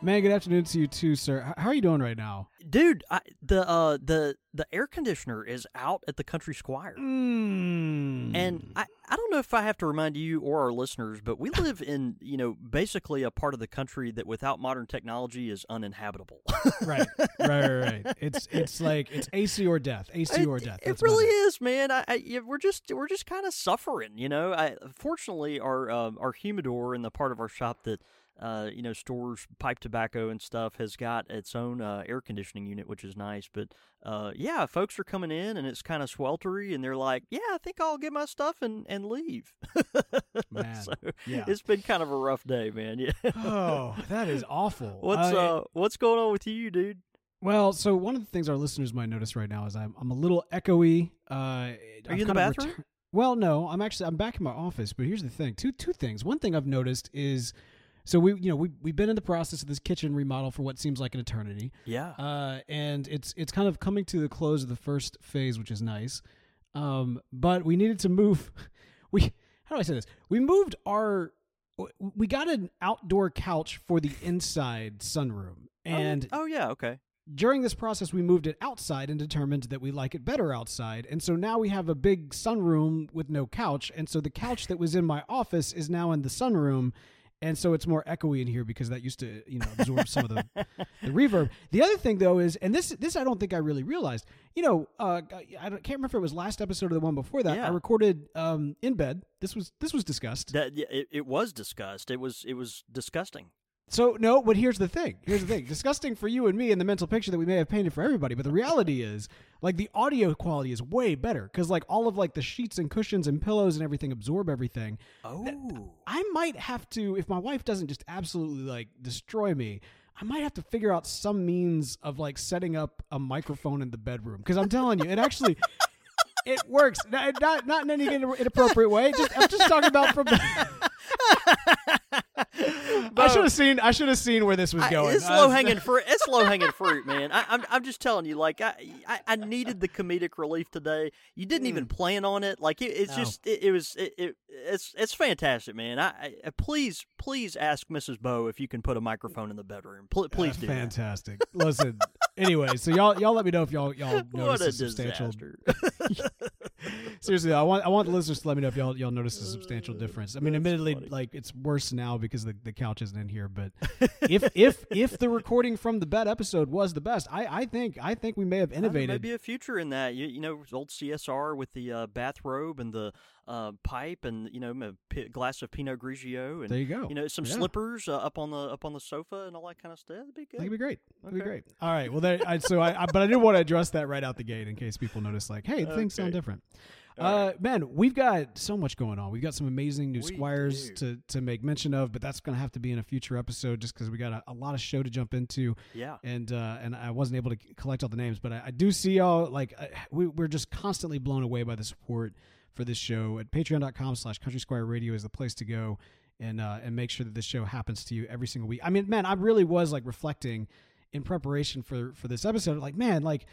Man, good afternoon to you too, sir. How are you doing right now? Dude, I, the uh the the air conditioner is out at the Country Squire. Mm. And I, I don't know if I have to remind you or our listeners, but we live in, you know, basically a part of the country that without modern technology is uninhabitable. right, right, right, right. It's it's like it's AC or death. AC or death. It That's about really is, man. I, I we're just we're just kind of suffering, you know. I fortunately our uh, our humidor in the part of our shop that uh, you know stores pipe tobacco and stuff has got its own uh, air conditioning unit, which is nice. But uh, yeah, folks are coming in and it's kind of sweltery, and they're like, "Yeah, I think I'll get my stuff and and leave." Man, so yeah. it's been kind of a rough day, man. Yeah. Oh, that is awful. What's Uh, uh what's going on with you, dude? Well, so one of the things our listeners might notice right now is I'm I'm a little echoey. Uh, Are I've you in the bathroom? retur- well, no, I'm actually I'm back in my office. But here's the thing: two two things. One thing I've noticed is, so we you know we we've been in the process of this kitchen remodel for what seems like an eternity. Yeah. uh, and it's it's kind of coming to the close of the first phase, which is nice. Um, but we needed to move. We how do I say this? We moved our. We got an outdoor couch for the inside sunroom, and oh, oh yeah, okay. during this process, we moved it outside and determined that we like it better outside. And so now we have a big sunroom with no couch. And so the couch that was in my office is now in the sunroom. And so it's more echoey in here because that used to, you know, absorb some of the, the reverb. The other thing though is, and this this I don't think I really realized. You know, uh, I can't remember if it was last episode or the one before that. I recorded um, in bed. This was this was discussed. That yeah, it, it was discussed. It was it was disgusting. So no, but here's the thing. Here's the thing. Disgusting for you and me in the mental picture that we may have painted for everybody, but the reality is, like the audio quality is way better because like all of like the sheets and cushions and pillows and everything absorb everything. Oh. I might have to, if my wife doesn't just absolutely like destroy me, I might have to figure out some means of like setting up a microphone in the bedroom because I'm telling you, it actually. It works, not not, not in any inappropriate way. Just I'm just talking about from the. I should have seen. I should have seen where this was I- going. it's low hanging fruit. It's low hanging fruit, man. I, I'm I'm just telling you, like I, I I needed the comedic relief today. You didn't even plan on it. Like it, it's No. just it, it was it, it it's it's fantastic, man. I, I uh, please please ask Mrs. Bo if you can put a microphone in the bedroom. Pl- please Uh, do. that. fantastic. Listen, anyway, so y'all y'all let me know if y'all y'all notice a a substantial. Seriously, I want I want the listeners to let me know if y'all y'all notice a substantial difference. I mean, That's admittedly, funny. like it's worse now because the, the couch isn't in here. But if if if the recording from the bed episode was the best, I I think I think we may have I don't know, innovated. Maybe a future in that. You, you know, old CSR with the uh, bathrobe and the uh, pipe, and you know, a p- glass of Pinot Grigio, and there you go. you know, some Yeah. slippers uh, up on the up on the sofa and all that kind of stuff. That'd be good. That'd be great. That'd be great. All right. Well, there, I, so I, I, but I did want to address that right out the gate in case people notice, like, hey, things sound different. All Uh, man, we've got so much going on. We've got some amazing new We squires do. to to make mention of, but that's going to have to be in a future episode, just because we got a, a lot of show to jump into, Yeah. and uh, and I wasn't able to collect all the names, but I, I do see y'all like uh, we, we're just constantly blown away by the support for this show at Patreon.com/slash Country Squire Radio is the place to go. And, uh, and make sure that this show happens to you every single week. I mean, man, I really was like reflecting in preparation for for this episode like man like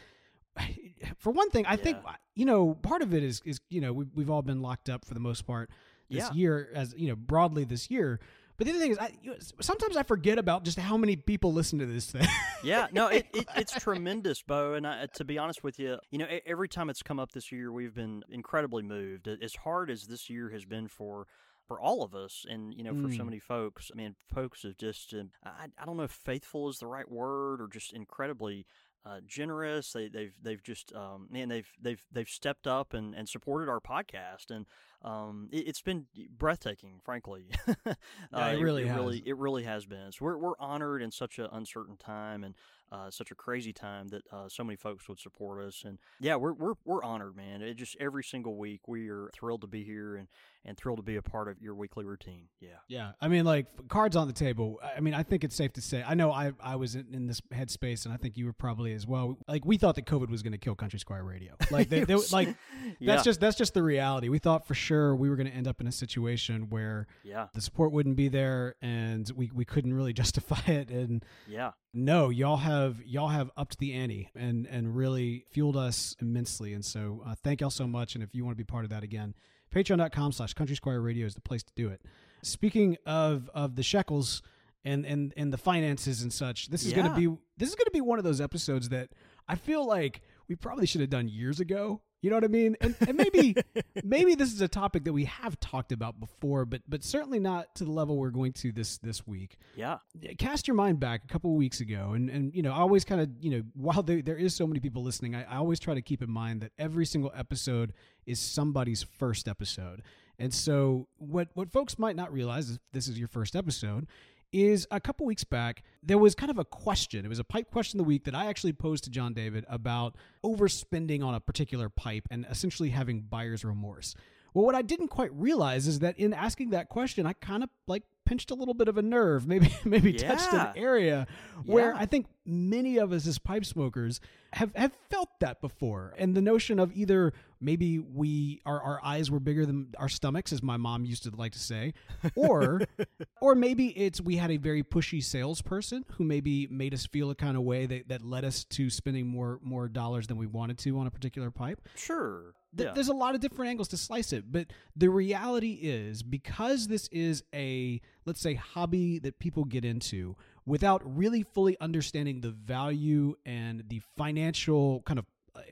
for one thing i think you know part of it is is you know we, we've all been locked up for the most part this Yeah. year as you know broadly this year but the other thing is I, you know, sometimes i forget about just how many people listen to this thing Yeah, no, it, it, it's tremendous, Bo. And I, to be honest with you, you know, every time it's come up this year, we've been incredibly moved. As hard as this year has been for for all of us, and you know, for so Mm. many folks. I mean, folks have just, um, I, I don't know if faithful is the right word, or just incredibly. Uh, generous. They, they've they've just um, man they've they've they've stepped up and, and supported our podcast and um, it, it's been breathtaking, frankly. uh, it really it has. really it really has been. So we're we're honored in such an uncertain time, and uh, such a crazy time that uh, so many folks would support us. And yeah, we're we're we're honored, man. It just every single week we are thrilled to be here and and thrilled to be a part of your weekly routine. Yeah. Yeah, I mean, like cards on the table. I mean, I think it's safe to say. I know I I was in, in this headspace, and I think you were probably as well. Like we thought that COVID was going to kill Country Squire Radio. Like they, they, like Yeah. that's just that's just the reality. We thought for sure we were going to end up in a situation where Yeah. the support wouldn't be there, and we we couldn't really justify it. And Yeah. no, y'all have y'all have upped the ante and and really fueled us immensely. And so uh, thank y'all so much. And if you want to be part of that again, patreon.com slash country squire radio is the place to do it. Speaking of of the shekels and and and the finances and such, this is Yeah. gonna be this is gonna be one of those episodes that I feel like we probably should have done years ago. You know what I mean? And, and maybe maybe this is a topic that we have talked about before, but but certainly not to the level we're going to this this week Yeah. cast your mind back a couple of weeks ago and and you know i always kind of you know while there, there is so many people listening I, I always try to keep in mind that every single episode is somebody's first episode and so what what folks might not realize if this is your first episode is a couple weeks back there was kind of a question it was a pipe question of the week that i actually posed to john david about overspending on a particular pipe and essentially having buyer's remorse well, what I didn't quite realize is that in asking that question, I kind of like pinched a little bit of a nerve, maybe maybe touched an area where Yeah. I think many of us as pipe smokers have have felt that before. And the notion of either maybe we our, our eyes were bigger than our stomachs, as my mom used to like to say, or or maybe it's we had a very pushy salesperson who maybe made us feel a kind of way that, that led us to spending more more dollars than we wanted to on a particular pipe Sure. th- yeah. there's a lot of different angles to slice it but the reality is because this is a let's say hobby that people get into without really fully understanding the value and the financial kind of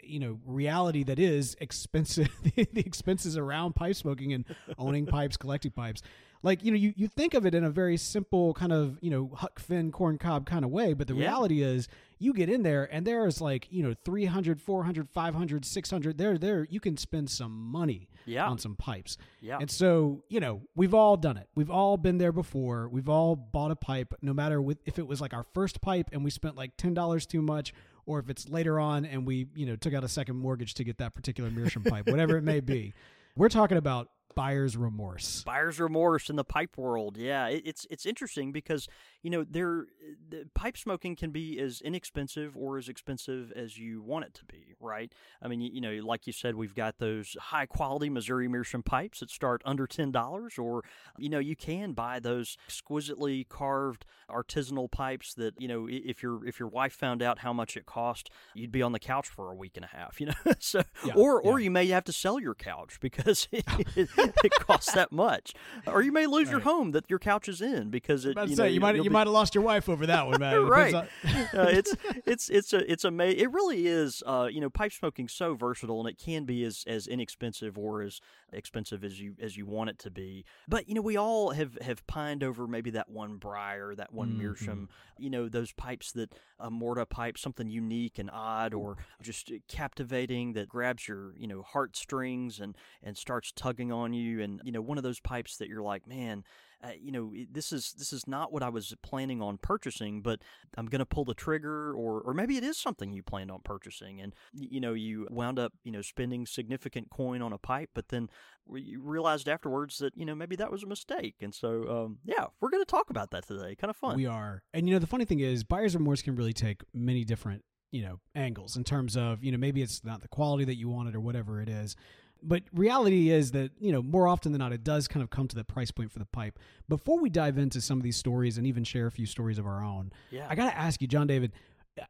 you know reality that is expensive the expenses around pipe smoking and owning pipes collecting pipes like you know you, you think of it in a very simple kind of you know huck finn corn cob kind of way but the Yeah. reality is you get in there and there's like you know 300 400 500 600 there there you can spend some money Yeah. on some pipes Yeah. and so you know we've all done it we've all been there before we've all bought a pipe no matter with, if it was like our first pipe and we spent like $10 too much or if it's later on and we you know took out a second mortgage to get that particular meerschaum pipe whatever it may be we're talking about buyer's remorse buyer's remorse in the pipe world. Yeah, it, it's it's interesting because you know there the pipe smoking can be as inexpensive or as expensive as you want it to be, right? I mean, you, you know, like you said, we've got those high quality Missouri Meerschaum pipes that start under ten dollars, or you know, you can buy those exquisitely carved artisanal pipes that you know, if your if your wife found out how much it cost, you'd be on the couch for a week and a half, you know. so, Yeah, or or you may have to sell your couch because it, it, it costs that much, or you may lose your home that your couch is in because it. you say you might you be- might have lost your wife over that one man right. On- uh, it's it's it's a it's a ma- it really is uh, you know pipe smoking so versatile and it can be as as inexpensive or as expensive as you as you want it to be. But you know we all have have pined over maybe that one briar, that one Mhm. meerschaum, you know those pipes that a morta pipe, something unique and odd or just captivating that grabs your you know heartstrings and and starts tugging on you and you know one of those pipes that you're like man uh, you know this is this is not what I was planning on purchasing, but I'm going to pull the trigger, or or maybe it is something you planned on purchasing, and you know you wound up you know spending significant coin on a pipe, but then you realized afterwards that you know maybe that was a mistake, and so um, yeah, we're going to talk about that today. Kind of fun. We are. And you know, the funny thing is buyer's remorse can really take many different, you know, angles in terms of, you know, maybe it's not the quality that you wanted or whatever it is. But reality is that, you know, more often than not it does kind of come to the price point for the pipe. Before we dive into some of these stories and even share a few stories of our own, yeah, I got to ask you, John David,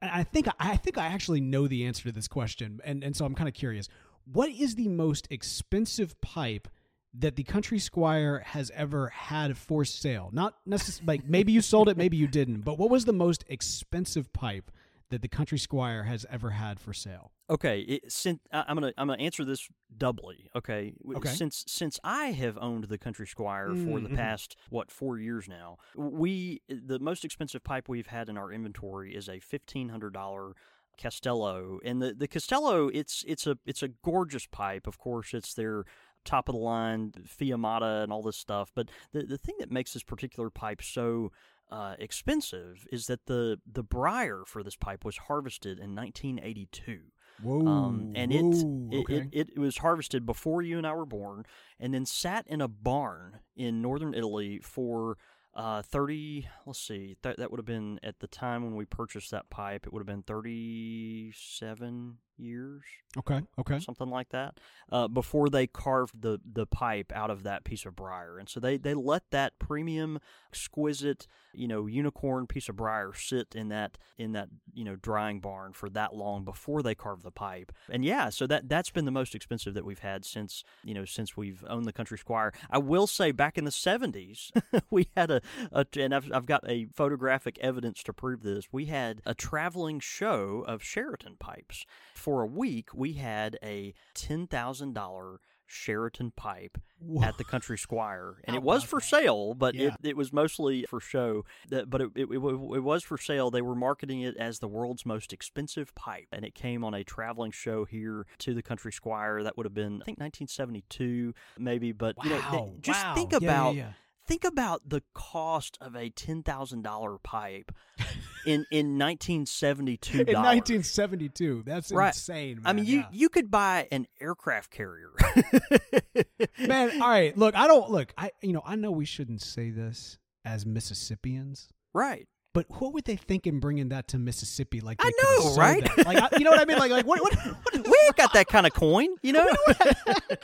I I think I think I actually know the answer to this question and and so I'm kind of curious. What is the most expensive pipe that the Country Squire has ever had for sale? Not necessarily like maybe you sold it, maybe you didn't, but what was the most expensive pipe that the Country Squire has ever had for sale? Okay, it, since I- I'm gonna I'm gonna answer this doubly. Okay, Okay. since since I have owned the Country Squire for the Mhm. past what four years now, we the most expensive pipe we've had in our inventory is a fifteen hundred dollar Castello, and the the Castello it's it's a it's a gorgeous pipe. Of course, it's their top of the line Fiammata and all this stuff. But the the thing that makes this particular pipe so uh, expensive is that the the briar for this pipe was harvested in 1982. Whoa. Um, and whoa, it, okay. it, it it was harvested before you and I were born, and then sat in a barn in northern Italy for uh, thirty. Let's see, that that would have been at the time when we purchased that pipe. It would have been thirty-seven years, okay. Okay. something like that, uh, before they carved the the pipe out of that piece of briar. And so they they let that premium, exquisite, you know, unicorn piece of briar sit in that in that you know drying barn for that long before they carved the pipe. And yeah, so that that's been the most expensive that we've had since you know since we've owned the Country Squire. I will say back in the seventies, we had a, a and I've I've got a photographic evidence to prove this. We had a traveling show of Charatan pipes. For a week, we had a ten thousand dollar Charatan pipe at the Country Squire, and How it was for that? sale, but Yeah. it, it was mostly for show. But it, it, it, was for sale. They were marketing it as the world's most expensive pipe, and it came on a traveling show here to the Country Squire. That would have been, I think, 1972, maybe. But you know, just wow. think yeah, about yeah. Think about the cost of a ten thousand dollar pipe in in 1972 in 1972. That's Right. insane. I mean, you yeah. you could buy an aircraft carrier. man. All right, look, I don't look. I you know I know we shouldn't say this as Mississippians, right. But what would they think in bringing that to Mississippi? Like I know, right? that. Like I, you know what I mean? Like like what what? what we ain't got that kind of coin, you know.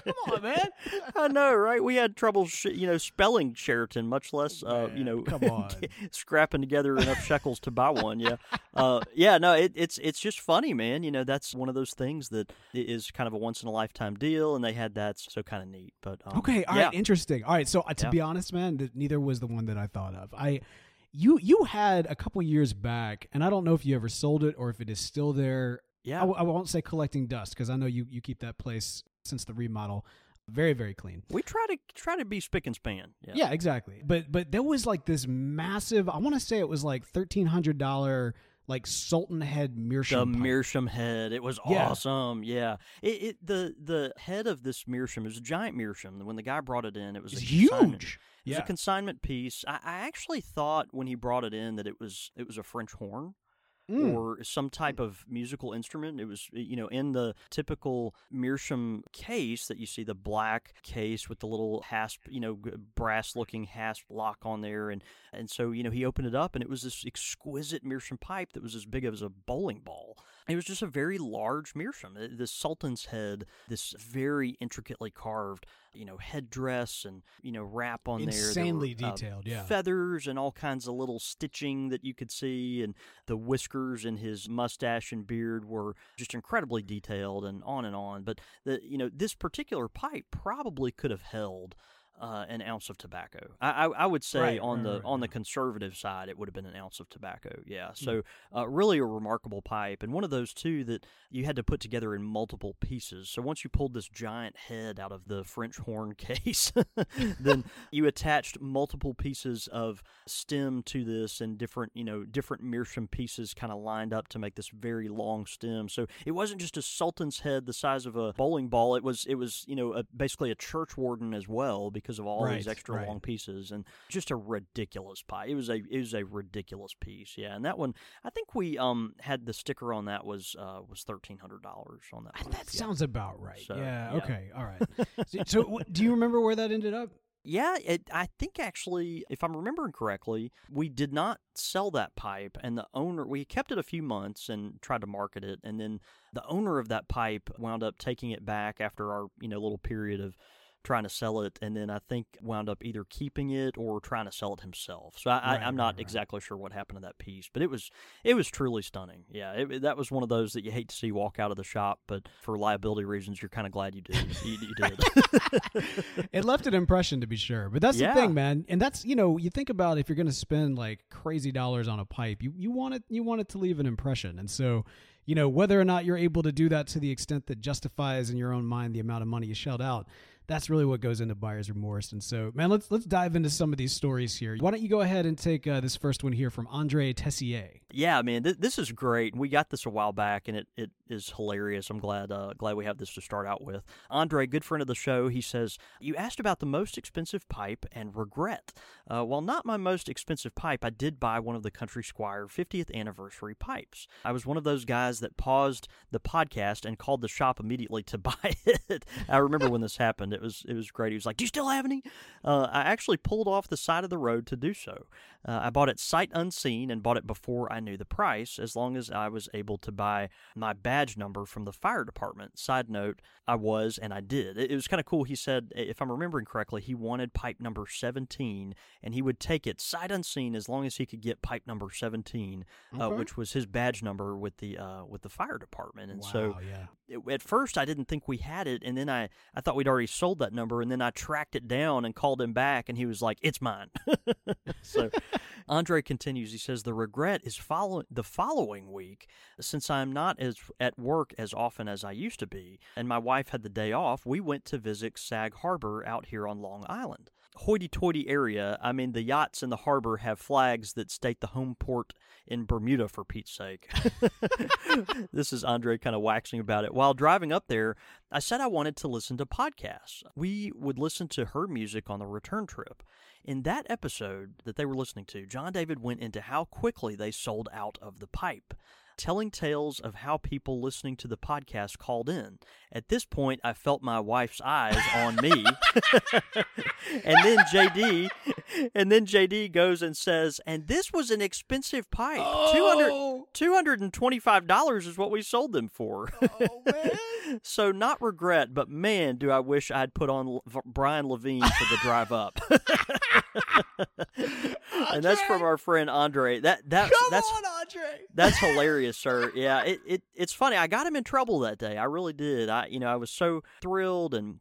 come on, man. I know, right? We had trouble, sh- you know, spelling Charatan, much less, uh, you know, come on. scrapping together enough shekels to buy one. Yeah, uh, yeah. No, it, it's it's just funny, man. You know, that's one of those things that is kind of a once in a lifetime deal, and they had that, so kind of neat. But um, Okay, all right, yeah. interesting. All right, so uh, to Yeah. be honest, man, th- neither was the one that I thought of. I, you, you had a couple years back, and I don't know if you ever sold it or if it is still there. yeah, I, w- I won't say collecting dust because I know you you keep that place since the remodel very very clean. we try to try to be spick and span. Yeah, Yeah, exactly. But but there was like this massive. I want to say it was like thirteen hundred dollar like Sultan head the meerschaum. pipe. meerschaum head. It was Yeah. awesome. Yeah, it, it the the head of this meerschaum was a giant Meerschaum. When the guy brought it in, it was It's a consignment- huge. It was Yeah. a consignment piece. I, I actually thought when he brought it in that it was it was a French horn Mm. or some type of musical instrument. It was you know in the typical meerschaum case that you see the black case with the little hasp you know brass looking hasp lock on there and and so you know he opened it up and it was this exquisite meerschaum pipe that was as big as a bowling ball. It was just a very large meerschaum. Uh, The Sultan's head, this very intricately carved, you know, headdress and you know wrap on there. There Insanely were, uh, detailed, yeah. feathers and all kinds of little stitching that you could see, and the whiskers and his mustache and beard were just incredibly detailed, and on and on. But the you know this particular pipe probably could have held. Uh, an ounce of tobacco. I, I, I would say Right, on right, the right, on the conservative side, it would have been an ounce of tobacco. Yeah. So uh, really a remarkable pipe, and one of those too that you had to put together in multiple pieces. So once you pulled this giant head out of the French horn case, then you attached multiple pieces of stem to this, and different you know different meerschaum pieces kind of lined up to make this very long stem. So it wasn't just a sultan's head the size of a bowling ball. It was it was you know a, basically a church warden as well because of all these extra right. long pieces and just a ridiculous pie. It was a it was a ridiculous piece. Yeah, and that one I think we um had the sticker on that was uh was thirteen hundred dollars on that. That yeah. sounds about right. So, yeah, yeah. Okay. All right. so, so do you remember where that ended up? Yeah, it, I think actually, if I'm remembering correctly, we did not sell that pipe, and the owner we kept it a few months and tried to market it, and then the owner of that pipe wound up taking it back after our you know little period of trying to sell it, and then I think wound up either keeping it or trying to sell it himself. So I, Right, right, not right. exactly sure what happened to that piece, but it was it was truly stunning. Yeah, it, it- that was one of those that you hate to see walk out of the shop, but for liability reasons, you're kind of glad you did. you, you did. it left an impression to be sure. But that's Yeah. the thing, man. And that's you know, you think about if you're going to spend like crazy dollars on a pipe, you you want it you want it to leave an impression. And so, you know, whether or not you're able to do that to the extent that justifies in your own mind the amount of money you shelled out, that's really what goes into buyer's remorse. And so, man, let's let's dive into some of these stories here. Why don't you go ahead and take uh, this first one here from Andre Tessier? Yeah, man, th- this is great. We got this a while back, and it, it is hilarious. I'm glad uh, glad we have this to start out with. Andre, good friend of the show, he says you asked about the most expensive pipe and regret. Uh, while not my most expensive pipe, I did buy one of the Country Squire 50th anniversary pipes. I was one of those guys that paused the podcast and called the shop immediately to buy it. I remember when this happened. Was it was great. He was like, "Do you still have any?" Uh, I actually pulled off the side of the road to do so. Uh, I bought it sight unseen and bought it before I knew the price, as long as I was able to buy my badge number from the fire department. Side note, I was and I did. It, it was kind of cool. He said, if I'm remembering correctly, he wanted pipe number 17 and he would take it sight unseen as long as he could get pipe number 17, uh, which was his badge number with the uh, with the fire department. And so yeah. it- at first I didn't think we had it, and then I, I thought we'd already sold that number, and then I tracked it down and called him back, and he was like, "It's mine." so Andre continues. He says the regret is follow- the following week, since I'm not as at work as often as I used to be, and my wife had the day off. We went to visit Sag Harbor out here on Long Island. Hoity-toity area. I mean, the yachts in the harbor have flags that state the home port in Bermuda, for Pete's sake. this is Andre kind of waxing about it. While driving up there, I said I wanted to listen to podcasts. We would listen to her music on the return trip. In that episode that they were listening to, John David went into how quickly they sold out of the pipe. Telling tales of how people listening to the podcast called in. At this point, I felt my wife's eyes on me. and then JD, and then JD goes and says, "And this was an expensive pipe. Two hundred oh. two hundred and twenty-five dollars is what we sold them for." Oh man. so not regret, but man, do I wish I'd put on Brian Levine for the drive up. and that's from our friend Andre. That that that's Andre. that's hilarious, sir. Yeah, it, it it's funny. I got him in trouble that day. I really did. I you know I was so thrilled and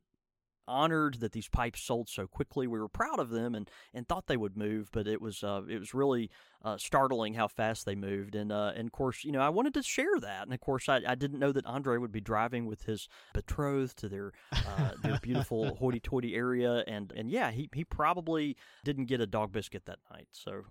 honored that these pipes sold so quickly. We were proud of them and, and thought they would move, but it was uh, it was really uh, startling how fast they moved. And uh, and of course, you know, I wanted to share that. And of course, I, I didn't know that Andre would be driving with his betrothed to their uh, their beautiful hoity-toity area. And and yeah, he he probably didn't get a dog biscuit that night. So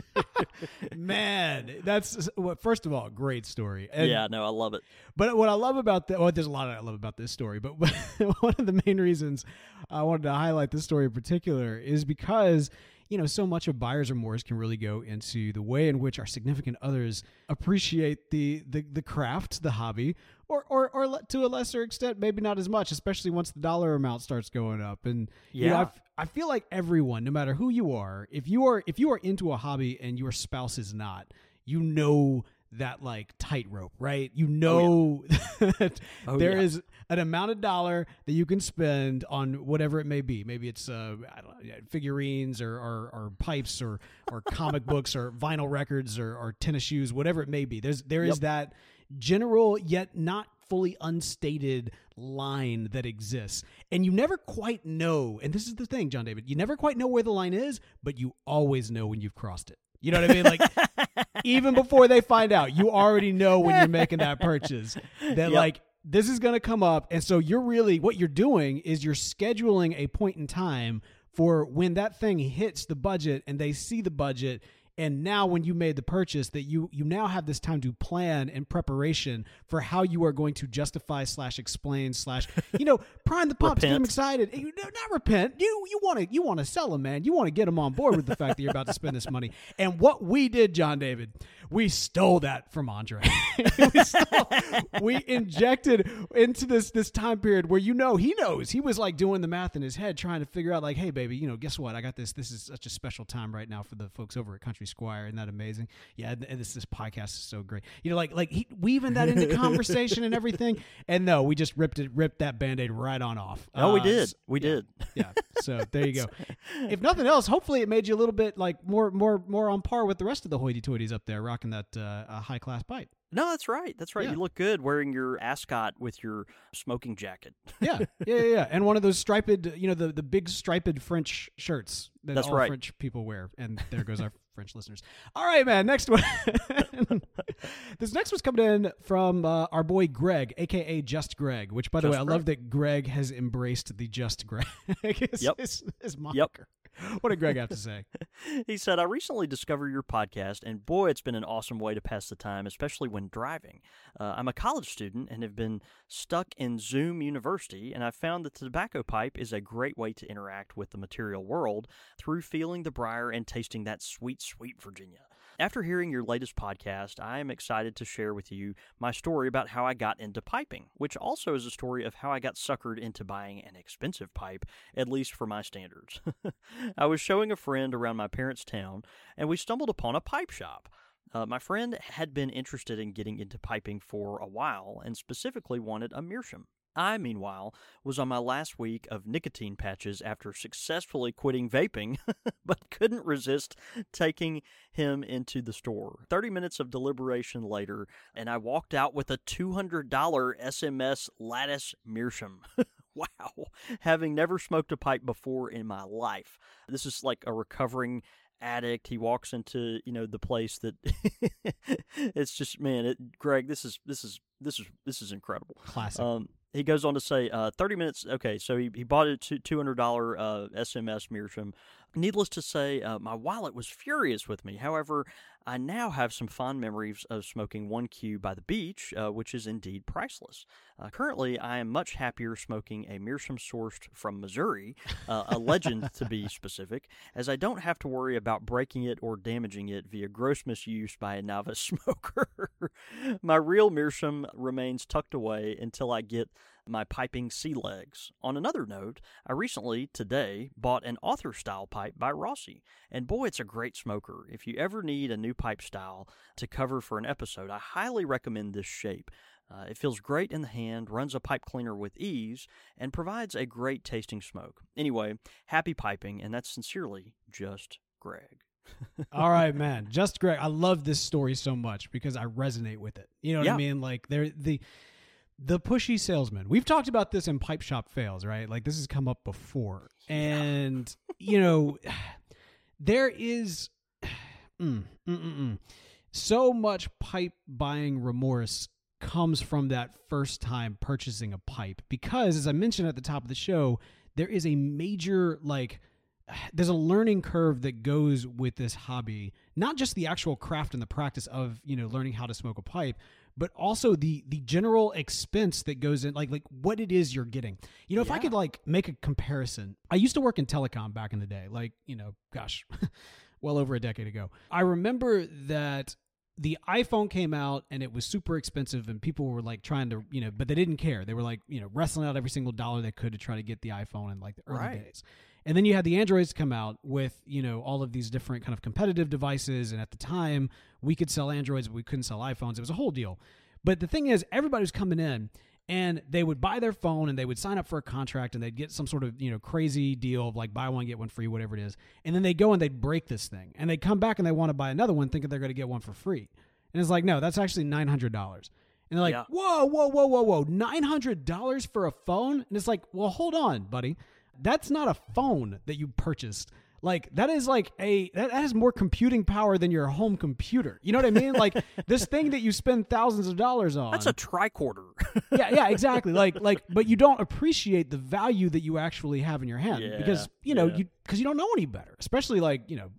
Man, that's what. First of all, great story. And, yeah, no, I love it. But what I love about that, well, there's a lot I love about this story, but one of the main reasons I wanted to highlight this story in particular is because you know so much of buyer's remorse can really go into the way in which our significant others appreciate the the, the craft, the hobby, or, or or to a lesser extent, maybe not as much, especially once the dollar amount starts going up. And you know, I Yeah. feel like everyone, no matter who you are, if you are if you are into a hobby and your spouse is not, you know that like tightrope, right? You oh, know that Oh, there yeah. is an amount of dollar that you can spend on whatever it may be. Maybe it's uh, I don't know, figurines or, or, or pipes or or comic books or vinyl records or, or tennis shoes, whatever it may be. There's there is Yep. that general yet not fully unstated line that exists. And you never quite know, and this is the thing, John David, you never quite know where the line is, but you always know when you've crossed it. You know what I mean? Like even before they find out, you already know when you're making that purchase that Yep. like this is going to come up and so you're really what you're doing is you're scheduling a point in time for when that thing hits the budget and they see the budget and now when you made the purchase that you you now have this time to plan and preparation for how you are going to justify slash explain slash you know prime the pumps get them excited. You not repent. You you want to you want to sell them man. You want to get them on board with the fact that you're about to spend this money. And what we did john david we stole that from andre. We, stole, we injected into this this time period where you know he knows. He was like doing the math in his head trying to figure out like hey baby you know guess what? I got this. This is such a special time right now for the folks over at country squire. Isn't that amazing? Yeah and, this this podcast is so great. You know like like he, weaving that into conversation and everything. And no we just ripped it ripped that band-aid right on off. Oh, we Uh, did. We yeah, did. yeah. So there you go. If nothing else hopefully it made you a little bit like more more more on par with the rest of the hoity-toities up there rocking that uh, high class pipe No, that's right. That's right. Yeah. You look good wearing your ascot with your smoking jacket. Yeah, yeah, yeah, yeah. And one of those striped, you know, the, the big striped French shirts that That's all right. French people wear. And there goes our French listeners. All right, man. Next one. this next one's coming in from uh, our boy Greg, aka Just Greg. Which, by the Just way, I love that Greg has embraced the Just Greg. his, Yep. his, his moniker. What did Greg have to say? he said, I recently discovered your podcast, and boy, it's been an awesome way to pass the time, especially when driving. Uh, I'm a college student and have been stuck in Zoom University, and I've found that the tobacco pipe is a great way to interact with the material world through feeling the briar and tasting that sweet, sweet Virginia. After hearing your latest podcast, I am excited to share with you my story about how I got into piping, which also is a story of how I got suckered into buying an expensive pipe, at least for my standards. I was showing a friend around my parents' town, and we stumbled upon a pipe shop. Uh, my friend had been interested in getting into piping for a while and specifically wanted a meerschaum. I, meanwhile, was on my last week of nicotine patches after successfully quitting vaping, but couldn't resist taking him into the store. 30 minutes of deliberation later, and I walked out with a $200 SMS lattice meerschaum. wow. Having never smoked a pipe before in my life. This is like a recovering addict. He walks into, you know, the place that it's just man, it Greg, this is this is this is this is incredible. Classic. Um, he goes on to say, uh, 30 minutes. Okay, so he, he bought a two- $200 uh, SMS meerschaum. Needless to say, uh, my wallet was furious with me. However, I now have some fond memories of smoking 1Q by the beach, uh, which is indeed priceless. Uh, currently, I am much happier smoking a meerschaum sourced from Missouri, uh, a legend to be specific, as I don't have to worry about breaking it or damaging it via gross misuse by a novice smoker. my real meerschaum remains tucked away until I get my piping sea legs. On another note, I recently, today, bought an author style pipe by Rossi, and boy, it's a great smoker. If you ever need a new pipe style to cover for an episode, I highly recommend this shape. Uh, it feels great in the hand, runs a pipe cleaner with ease, and provides a great tasting smoke. Anyway, happy piping, and that's sincerely just Greg. All right, man. Just Greg. I love this story so much because I resonate with it. You know what I mean? Like they're the the pushy salesman. We've talked about this in pipe shop fails, right? Like this has come up before. And you know, there is mm, mm, mm, mm. so much pipe buying remorse comes from that first time purchasing a pipe because as I mentioned at the top of the show, there is a major like there's a learning curve that goes with this hobby not just the actual craft and the practice of you know learning how to smoke a pipe but also the the general expense that goes in like like what it is you're getting you know if i could like make a comparison i used to work in telecom back in the day like you know gosh well over a decade ago i remember that the iPhone came out and it was super expensive and people were like trying to, you know, but they didn't care. They were like, you know, wrestling out every single dollar they could to try to get the iPhone in like the early Right. days. And then you had the Androids come out with, you know, all of these different kind of competitive devices. And at the time, we could sell Androids, but we couldn't sell iPhones. It was a whole deal. But the thing is, everybody was coming in and they would buy their phone and they would sign up for a contract and they'd get some sort of, you know, crazy deal of like buy one, get one free, whatever it is. And then they go and they'd break this thing and they'd come back and they want to buy another one thinking they're going to get one for free. And it's like, no, that's actually $900. And they're like, Yeah. whoa, whoa, whoa, whoa, whoa, $900 for a phone? And it's like, well, hold on, buddy. That's not a phone that you purchased. Like that is like a that that has more computing power than your home computer. You know what I mean? Like this thing that you spend thousands of dollars on. That's a tricorder. yeah, yeah, exactly. Like like but you don't appreciate the value that you actually have in your hand Yeah, because you know yeah. you because you don't know any better. Especially like you know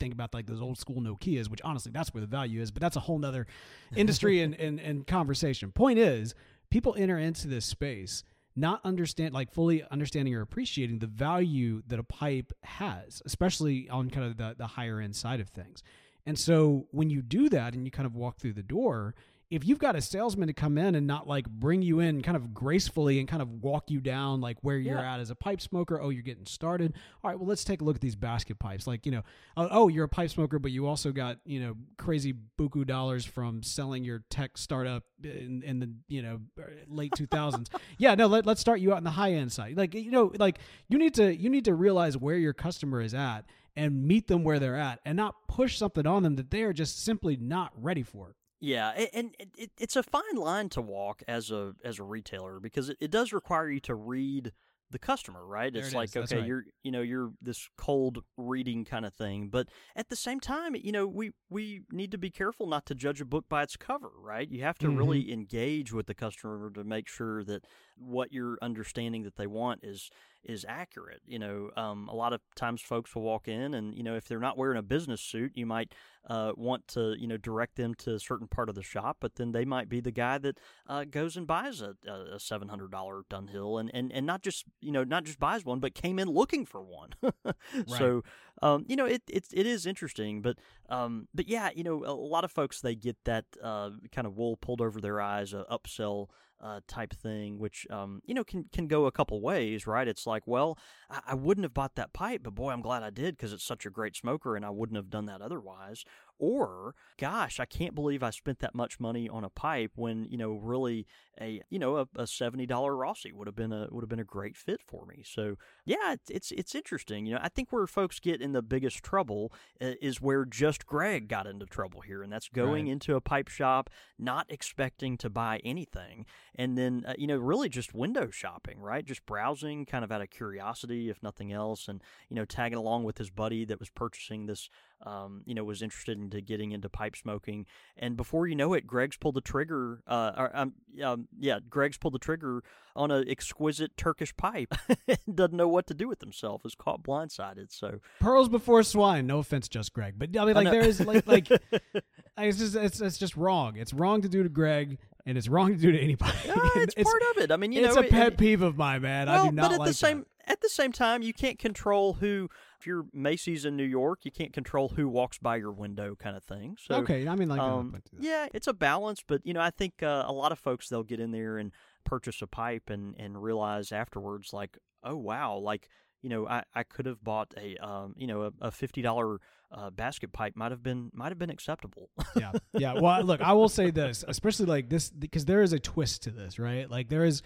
think about like those old school Nokia's, which honestly that's where the value is. But that's a whole nother industry and, and and conversation. Point is, people enter into this space not understand like fully understanding or appreciating the value that a pipe has, especially on kind of the, the higher end side of things. And so when you do that and you kind of walk through the door, if you've got a salesman to come in and not like bring you in kind of gracefully and kind of walk you down like where you're Yeah. at as a pipe smoker, oh, you're getting started. All right, well, let's take a look at these basket pipes. Like, you know, oh, oh, you're a pipe smoker, but you also got, you know, crazy buku dollars from selling your tech startup in, in the, you know, late 2000s. yeah, no, let, let's start you out on the high end side. Like, you know, like you need to, you need to realize where your customer is at and meet them where they're at and not push something on them that they are just simply not ready for. Yeah, and it, it, it's a fine line to walk as a as a retailer because it, it does require you to read the customer, right? There it's it like is, okay, right. you're you know you're this cold reading kind of thing, but at the same time, you know we we need to be careful not to judge a book by its cover, right? You have to Mm-hmm. really engage with the customer to make sure that what you're understanding that they want is is accurate. You know, um, a lot of times folks will walk in and you know if they're not wearing a business suit, you might uh, want to you know direct them to a certain part of the shop, but then they might be the guy that uh, goes and buys a, a seven hundred dollar Dunhill and, and and not just you know not just buys one, but came in looking for one. So um, you know it, it it is interesting, but um, but yeah, you know a lot of folks they get that uh, kind of wool pulled over their eyes, a upsell uh, type thing, which um, you know can can go a couple ways, right? It's like, well, I, I wouldn't have bought that pipe, but boy, I'm glad I did because it's such a great smoker, and I wouldn't have done that otherwise. Or, gosh, I can't believe I spent that much money on a pipe when you know really a you know a, a seventy dollar Rossi would have been a would have been a great fit for me. So yeah, it's it's, it's interesting. You know, I think where folks get in the biggest trouble uh, is where just Greg got into trouble here, and that's going Right. into a pipe shop not expecting to buy anything, and then uh, you know really just window shopping, right? Just browsing, kind of out of curiosity, if nothing else, and you know tagging along with his buddy that was purchasing this. Um, you know, was interested into getting into pipe smoking, and before you know it, Greg's pulled the trigger. Uh, or, um, um, yeah, Greg's pulled the trigger on an exquisite Turkish pipe. Doesn't know what to do with himself. Is caught blindsided. So Pearls before swine. No offense, just Greg, but I mean, like know. there is like like it's just it's it's just wrong. It's wrong to do to Greg, and it's wrong to do to anybody. Yeah, it's, part of it. I mean, you it's know, a pet it- peeve of mine, man. well, I do not but at like the same that. at the same time, you can't control who. If you're Macy's in New York, you can't control who walks by your window, kind of thing. So okay, I mean, like, um, yeah, it's a balance, but you know, I think uh, a lot of folks they'll get in there and purchase a pipe and and realize afterwards, like, oh wow, like you know, I, I could have bought a um you know a, a fifty dollar uh, basket pipe might have been might have been acceptable. yeah, yeah. Well, look, I will say this, especially like this, because there is a twist to this, right? Like there is,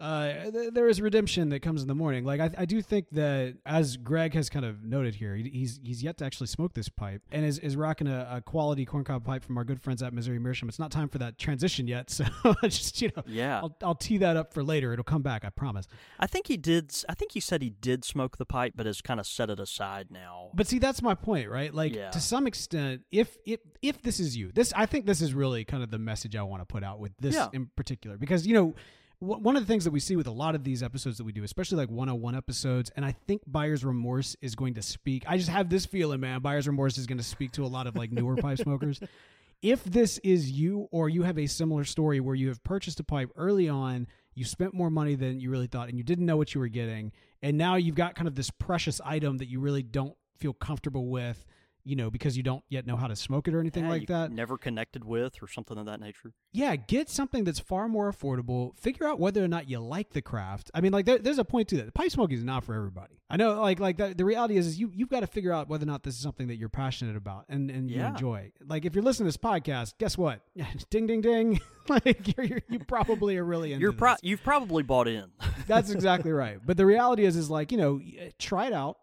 uh, th- there is redemption that comes in the morning. Like I, I do think that as Greg has kind of noted here, he, he's he's yet to actually smoke this pipe and is, is rocking a, a quality corncob pipe from our good friends at Missouri Meerschaum. It's not time for that transition yet, so just you know, yeah, I'll I'll tee that up for later. It'll come back, I promise. I think he did. I think he said he did smoke the pipe, but has kind of set it aside now. But see, that's my point, right? Like Yeah. to some extent, if if if this is you, this I think this is really kind of the message I want to put out with this Yeah. in particular, because you know. W- One of the things that we see with a lot of these episodes that we do, especially like 101 episodes, and I think buyer's remorse is going to speak. I just have this feeling, man. Buyer's remorse is going to speak to a lot of like newer pipe smokers. If this is you, or you have a similar story where you have purchased a pipe early on, you spent more money than you really thought, and you didn't know what you were getting, and now you've got kind of this precious item that you really don't feel comfortable with, you know, because you don't yet know how to smoke it or anything Yeah, like that. Never connected with or something of that nature. Yeah, get something that's far more affordable. Figure out whether or not you like the craft. I mean, like there, there's a point to that. Pipe smoking is not for everybody. I know, like like that, the reality is, is you you've got to figure out whether or not this is something that you're passionate about and and you enjoy. Like if you're listening to this podcast, guess what? ding ding ding. like you're, you're you probably are really into You're pro- this. you've probably bought in. That's exactly right. But the reality is, is like you know, try it out,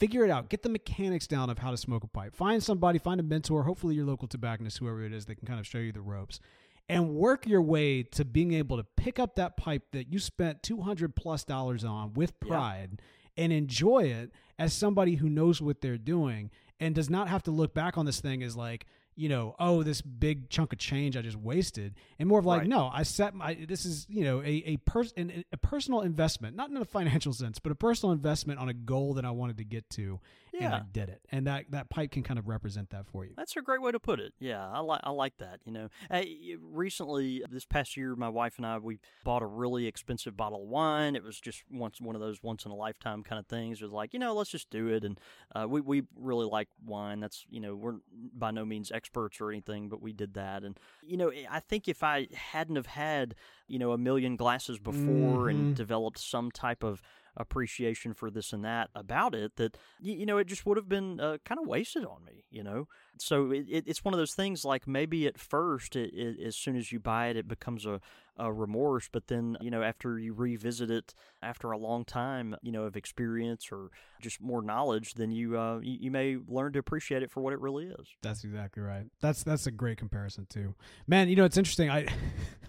figure it out, get the mechanics down of how to smoke a pipe. Find somebody, find a mentor, hopefully your local tobacconist, whoever it is, that can kind of show you the ropes, and work your way to being able to pick up that pipe that you spent two hundred plus dollars on with Yeah. pride and enjoy it as somebody who knows what they're doing and does not have to look back on this thing as like you know, oh, this big chunk of change I just wasted, and more of like, Right. no, I set my. This is you know a a person a personal investment, not in a financial sense, but a personal investment on a goal that I wanted to get to, and I did it, and that that pipe can kind of represent that for you. That's a great way to put it. Yeah, I like I like that. You know, Hey, recently this past year, my wife and I we bought a really expensive bottle of wine. It was just once one of those once in a lifetime kind of things. It was like you know, let's just do it. And uh, we we really like wine. That's you know, we're by no means experts or anything, but we did that. And you know, I think if I hadn't have had you know a million glasses before Mhm. and developed some type of appreciation for this and that about it that you know it just would have been uh, kind of wasted on me you know? So it, it, it's one of those things like maybe at first it, as soon as you buy it it becomes a, uh, remorse. But then, you know, after you revisit it after a long time, you know, of experience or just more knowledge, then you, uh, you, you may learn to appreciate it for what it really is. That's exactly right. That's that's a great comparison too, man. You know, it's interesting. I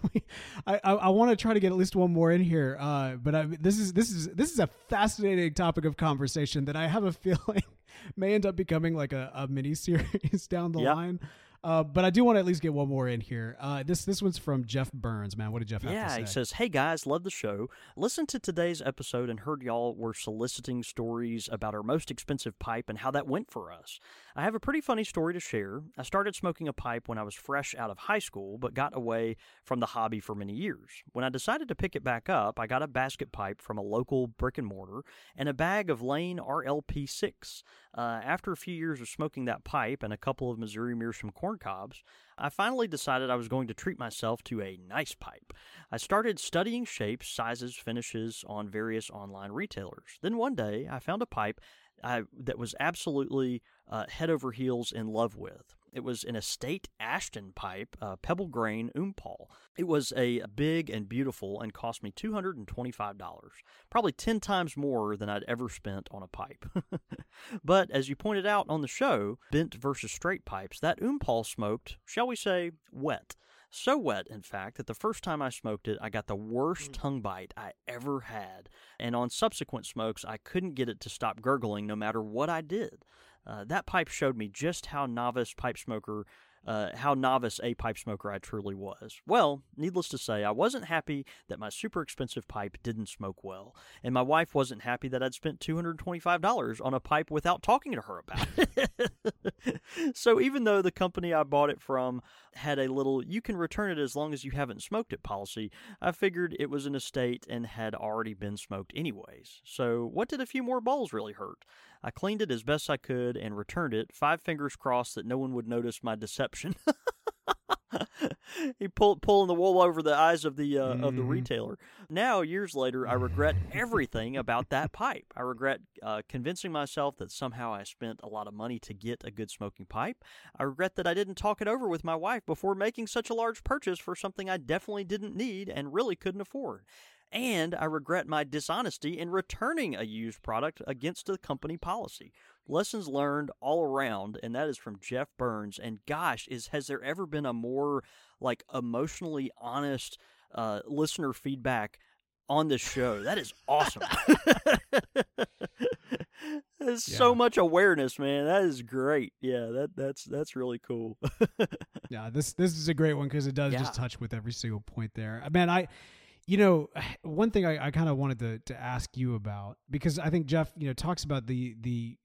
I I, I want to try to get at least one more in here, uh, but I, this is this is this is a fascinating topic of conversation that I have a feeling may end up becoming like a, a mini series down the Yep. line. Uh, but I do want to at least get one more in here. Uh, this this one's from Jeff Burns, man. What did Jeff have Yeah, to say? Yeah, he says, Hey guys, love the show. Listened to today's episode and heard y'all were soliciting stories about our most expensive pipe and how that went for us. I have a pretty funny story to share. I started smoking a pipe when I was fresh out of high school, but got away from the hobby for many years. When I decided to pick it back up, I got a basket pipe from a local brick and mortar and a bag of Lane RLP6. Uh, after a few years of smoking that pipe and a couple of Missouri Meerschaum corn cobs, I finally decided I was going to treat myself to a nice pipe. I started studying shapes, sizes, finishes on various online retailers. Then one day, I found a pipe I, that was absolutely uh, head over heels in love with. It was an estate Ashton pipe, uh, pebble grain Oom Paul. It was a big and beautiful and cost me $225, probably 10 times more than I'd ever spent on a pipe. but as you pointed out on the show, bent versus straight pipes, that Oom Paul smoked, shall we say, wet. So wet, in fact, that the first time I smoked it, I got the worst tongue bite I ever had. And on subsequent smokes, I couldn't get it to stop gurgling no matter what I did. Uh, that pipe showed me just how novice pipe smoker, uh, how novice a pipe smoker I truly was. Well, needless to say, I wasn't happy that my super expensive pipe didn't smoke well, and my wife wasn't happy that I'd spent $225 on a pipe without talking to her about it. so even though the company I bought it from had a little you can return it as long as you haven't smoked it policy, I figured it was an estate and had already been smoked anyways. So what did a few more bowls really hurt? I cleaned it as best I could and returned it, five fingers crossed that no one would notice my deception. he pulled pulling the wool over the eyes of the uh, of the Mhm. retailer. Now, years later, I regret everything about that pipe. I regret uh, convincing myself that somehow I spent a lot of money to get a good smoking pipe. I regret that I didn't talk it over with my wife before making such a large purchase for something I definitely didn't need and really couldn't afford. And I regret my dishonesty in returning a used product against the company policy. Lessons learned all around, and that is from Jeff Burns. And gosh, is has there ever been a more like emotionally honest uh, listener feedback on this show? That is awesome. There's so much awareness, man. That is great. Yeah, that that's that's really cool. Yeah, this this is a great one because it does just touch with every single point there. Uh, Man, I, you know, one thing I, I kind of wanted to to ask you about because I think Jeff, you know, talks about the the.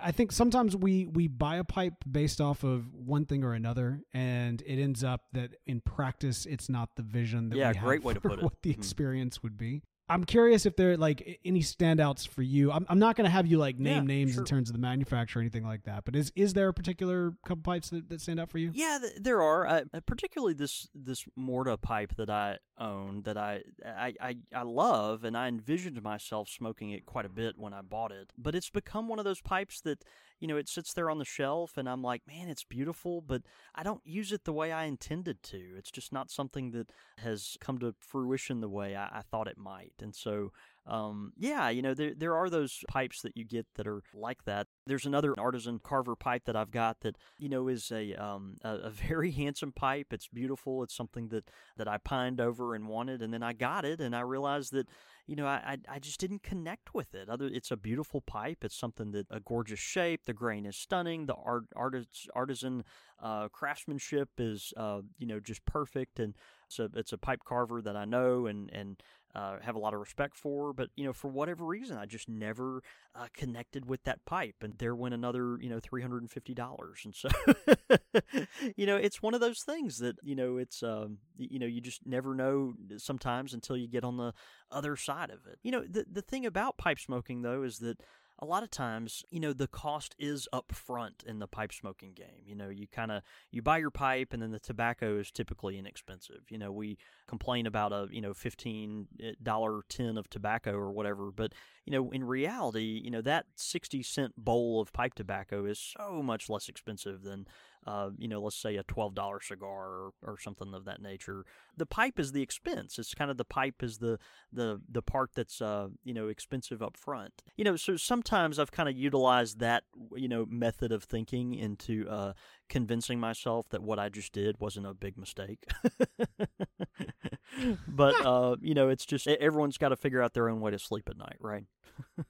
I think sometimes we we buy a pipe based off of one thing or another, and it ends up that in practice it's not the vision that Yeah, we have great way to put it. what the Mhm. experience would be. I'm curious if there are like any standouts for you. I'm, I'm not going to have you like name Yeah, names sure. in terms of the manufacturer or anything like that, but is is there a particular couple pipes that, that stand out for you? Yeah, th- there are. Uh, particularly this this Morta pipe that I own that I, I I I love, and I envisioned myself smoking it quite a bit when I bought it. But it's become one of those pipes that you know it sits there on the shelf, and I'm like, man, it's beautiful, but I don't use it the way I intended to. It's just not something that has come to fruition the way I, I thought it might, and so. Um, yeah, you know, there there are those pipes that you get that are like that. There's another artisan carver pipe that I've got that you know is a um a, a very handsome pipe. It's beautiful. It's something that that I pined over and wanted, and then I got it, and I realized that you know I I, just didn't connect with it. Other, it's a beautiful pipe. It's something that a gorgeous shape. The grain is stunning. The art artis, artisan uh, craftsmanship is uh you know just perfect, and a it's a pipe carver that I know and and uh, have a lot of respect for. But you know, for whatever reason, I just never uh, connected with that pipe, and there went another you know three hundred and fifty dollars. And so, you know, it's one of those things that you know it's um you know you just never know sometimes until you get on the other side of it. You know, the the thing about pipe smoking though is that a lot of times, you know, the cost is up front in the pipe smoking game. You know, you kind of you buy your pipe and then the tobacco is typically inexpensive. You know, we complain about a, you know, $15 eh, tin of tobacco or whatever, but you know, in reality, you know, that 60 cent bowl of pipe tobacco is so much less expensive than uh, you know, let's say a twelve dollar cigar or, or something of that nature. The pipe is the expense. It's kind of the pipe is the the the part that's uh, you know expensive up front. You know, so sometimes I've kind of utilized that you know method of thinking into uh, convincing myself that what I just did wasn't a big mistake. but uh, you know, it's just everyone's got to figure out their own way to sleep at night, right?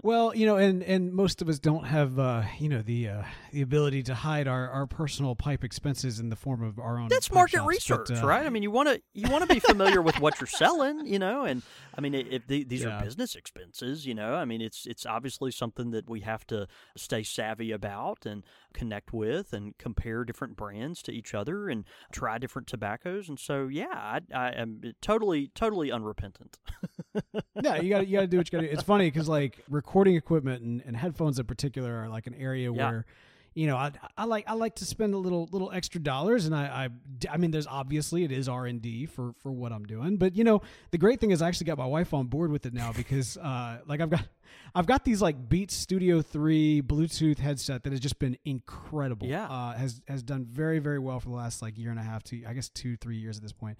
Well, you know, and and most of us don't have uh, you know the uh, the ability to hide our, our personal pipe expenses in the form of our own. That's market shops, research, but, uh, right? I mean, you want to you want to be familiar with what you're selling, you know, and I mean, if the, these Yeah. are business expenses, you know, I mean, it's it's obviously something that we have to stay savvy about and connect with and compare different brands to each other and try different tobaccos, and so yeah, I, I am totally totally unrepentant. yeah, you got you got to do what you got to do. It's funny because like recording equipment and, and headphones in particular are like an area Yeah. where, you know, I, I like I like to spend a little little extra dollars, and I I, I mean, there's obviously it is R and D for for what I'm doing, but you know, the great thing is I actually got my wife on board with it now because uh like I've got. I've got these like Beats Studio 3 Bluetooth headset that has just been incredible. Yeah. Uh, has has done very very well for the last like year and a half to I guess 2 3 years at this point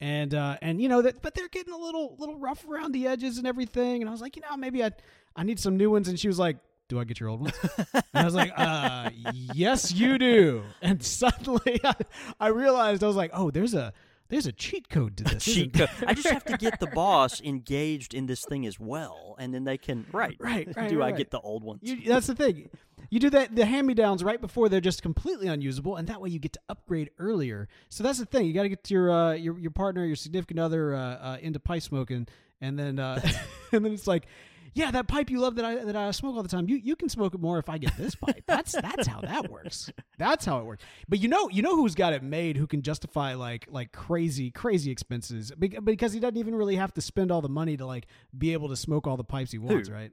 and uh and you know that but they're getting a little little rough around the edges and everything and i was like you know maybe i i need some new ones and she was like do i get your old ones and i was like uh yes you do and suddenly i, I realized i was like oh there's a there's a cheat code to this Cheat code. I just have to get the boss engaged in this thing as well, and then they can right. Right, right, Do I right. get the old ones? You, that's the thing. You do that the hand me downs right before they're just completely unusable, and that way you get to upgrade earlier. So that's the thing. You got to get your uh, your your partner, your significant other, uh, uh, into pipe smoking, and then uh, and then it's like, yeah, that pipe you love that I that I smoke all the time. You you can smoke it more if I get this pipe. That's that's how that works. That's how it works. But you know you know who's got it made who can justify like like crazy crazy expenses because he doesn't even really have to spend all the money to like be able to smoke all the pipes he wants, right?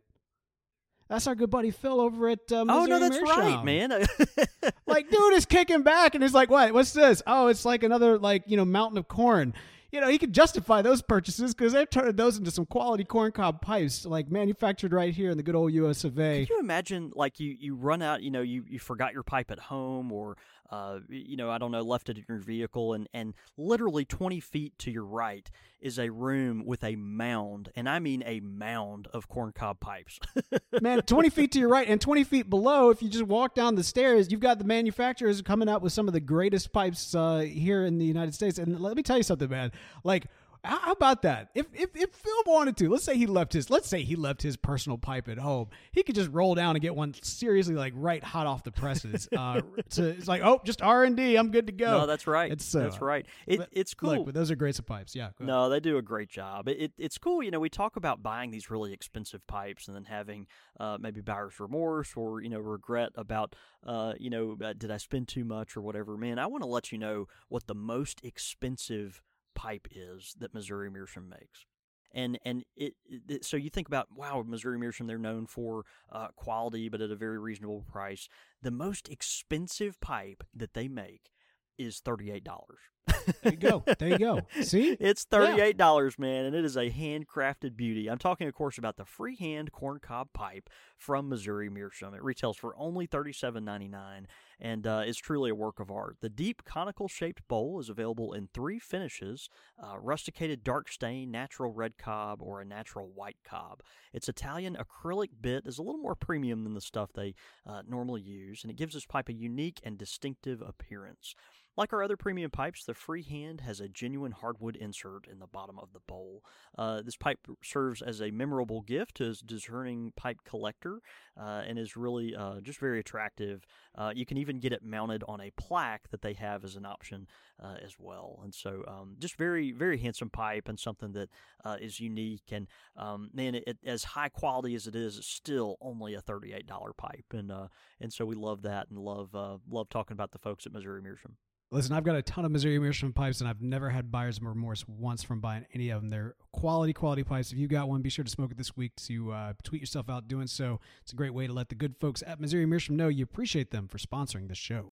That's our good buddy Phil over at uh, oh no, that's right, man. Like, dude is kicking back and he's like, "What? What's this? Oh, it's like another like you know mountain of corn." You know, he could justify those purchases because they've turned those into some quality corncob pipes, like manufactured right here in the good old U.S. of A. Can you imagine, like you you run out, you know, you you forgot your pipe at home, or uh, you know, I don't know, left it in your vehicle, and and literally twenty feet to your right is a room with a mound, and I mean a mound of corncob pipes. Man, 20 feet to your right and 20 feet below, if you just walk down the stairs, you've got the manufacturers coming out with some of the greatest pipes uh, here in the United States. And let me tell you something, man. Like, how about that? If, if if Phil wanted to, let's say he left his let's say he left his personal pipe at home, he could just roll down and get one seriously like right hot off the presses. Uh, to, it's like oh, just R and D, I'm good to go. no, that's right. It's, uh, that's right. It, but- it's cool. Look, but those are great pipes. Yeah. No, they do a great job. It, it, it's cool, you know. We talk about buying these really expensive pipes and then having uh, maybe buyer's remorse or you know regret about uh, you know uh, did I spend too much or whatever. Man, I want to let you know what the most expensive pipe is that Missouri Meerschaum makes. And and it, it so you think about wow Missouri Meerschaum they're known for uh, quality but at a very reasonable price. The most expensive pipe that they make is thirty eight dollars. There you go. There you go. See? It's thirty-eight dollars, man, and it is a handcrafted beauty. I'm talking, of course, about the freehand corncob pipe from Missouri Meerschaum. It retails for only thirty-seven ninety-nine, and uh, is truly a work of art. The deep conical-shaped bowl is available in three finishes: uh, rusticated dark stain, natural red cob, or a natural white cob. Its Italian acrylic bit is a little more premium than the stuff they uh, normally use, and it gives this pipe a unique and distinctive appearance. Like our other premium pipes, the Freehand has a genuine hardwood insert in the bottom of the bowl. Uh, this pipe serves as a memorable gift to his discerning pipe collector uh, and is really uh, just very attractive. Uh, you can even get it mounted on a plaque that they have as an option uh, as well. And so, um, just very, very handsome pipe and something that uh, is unique. And um, man, it, it, as high quality as it is, it's still only a thirty-eight dollar pipe. And and so we love that and love love talking about the folks at Missouri Meerschaum. Listen, I've got a ton of Missouri Meerschaum pipes, and I've never had buyer's remorse once from buying any of them. They're quality, quality pipes. If you got one, be sure to smoke it this week to uh, tweet yourself out doing so. It's a great way to let the good folks at Missouri Meerschaum know you appreciate them for sponsoring this show.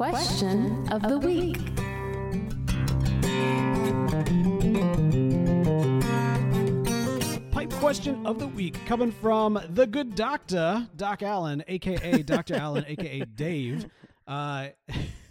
Question of the week. Pipe question of the week coming from the good doctor, Doc Allen, aka Dr. Allen, aka Dave. Uh,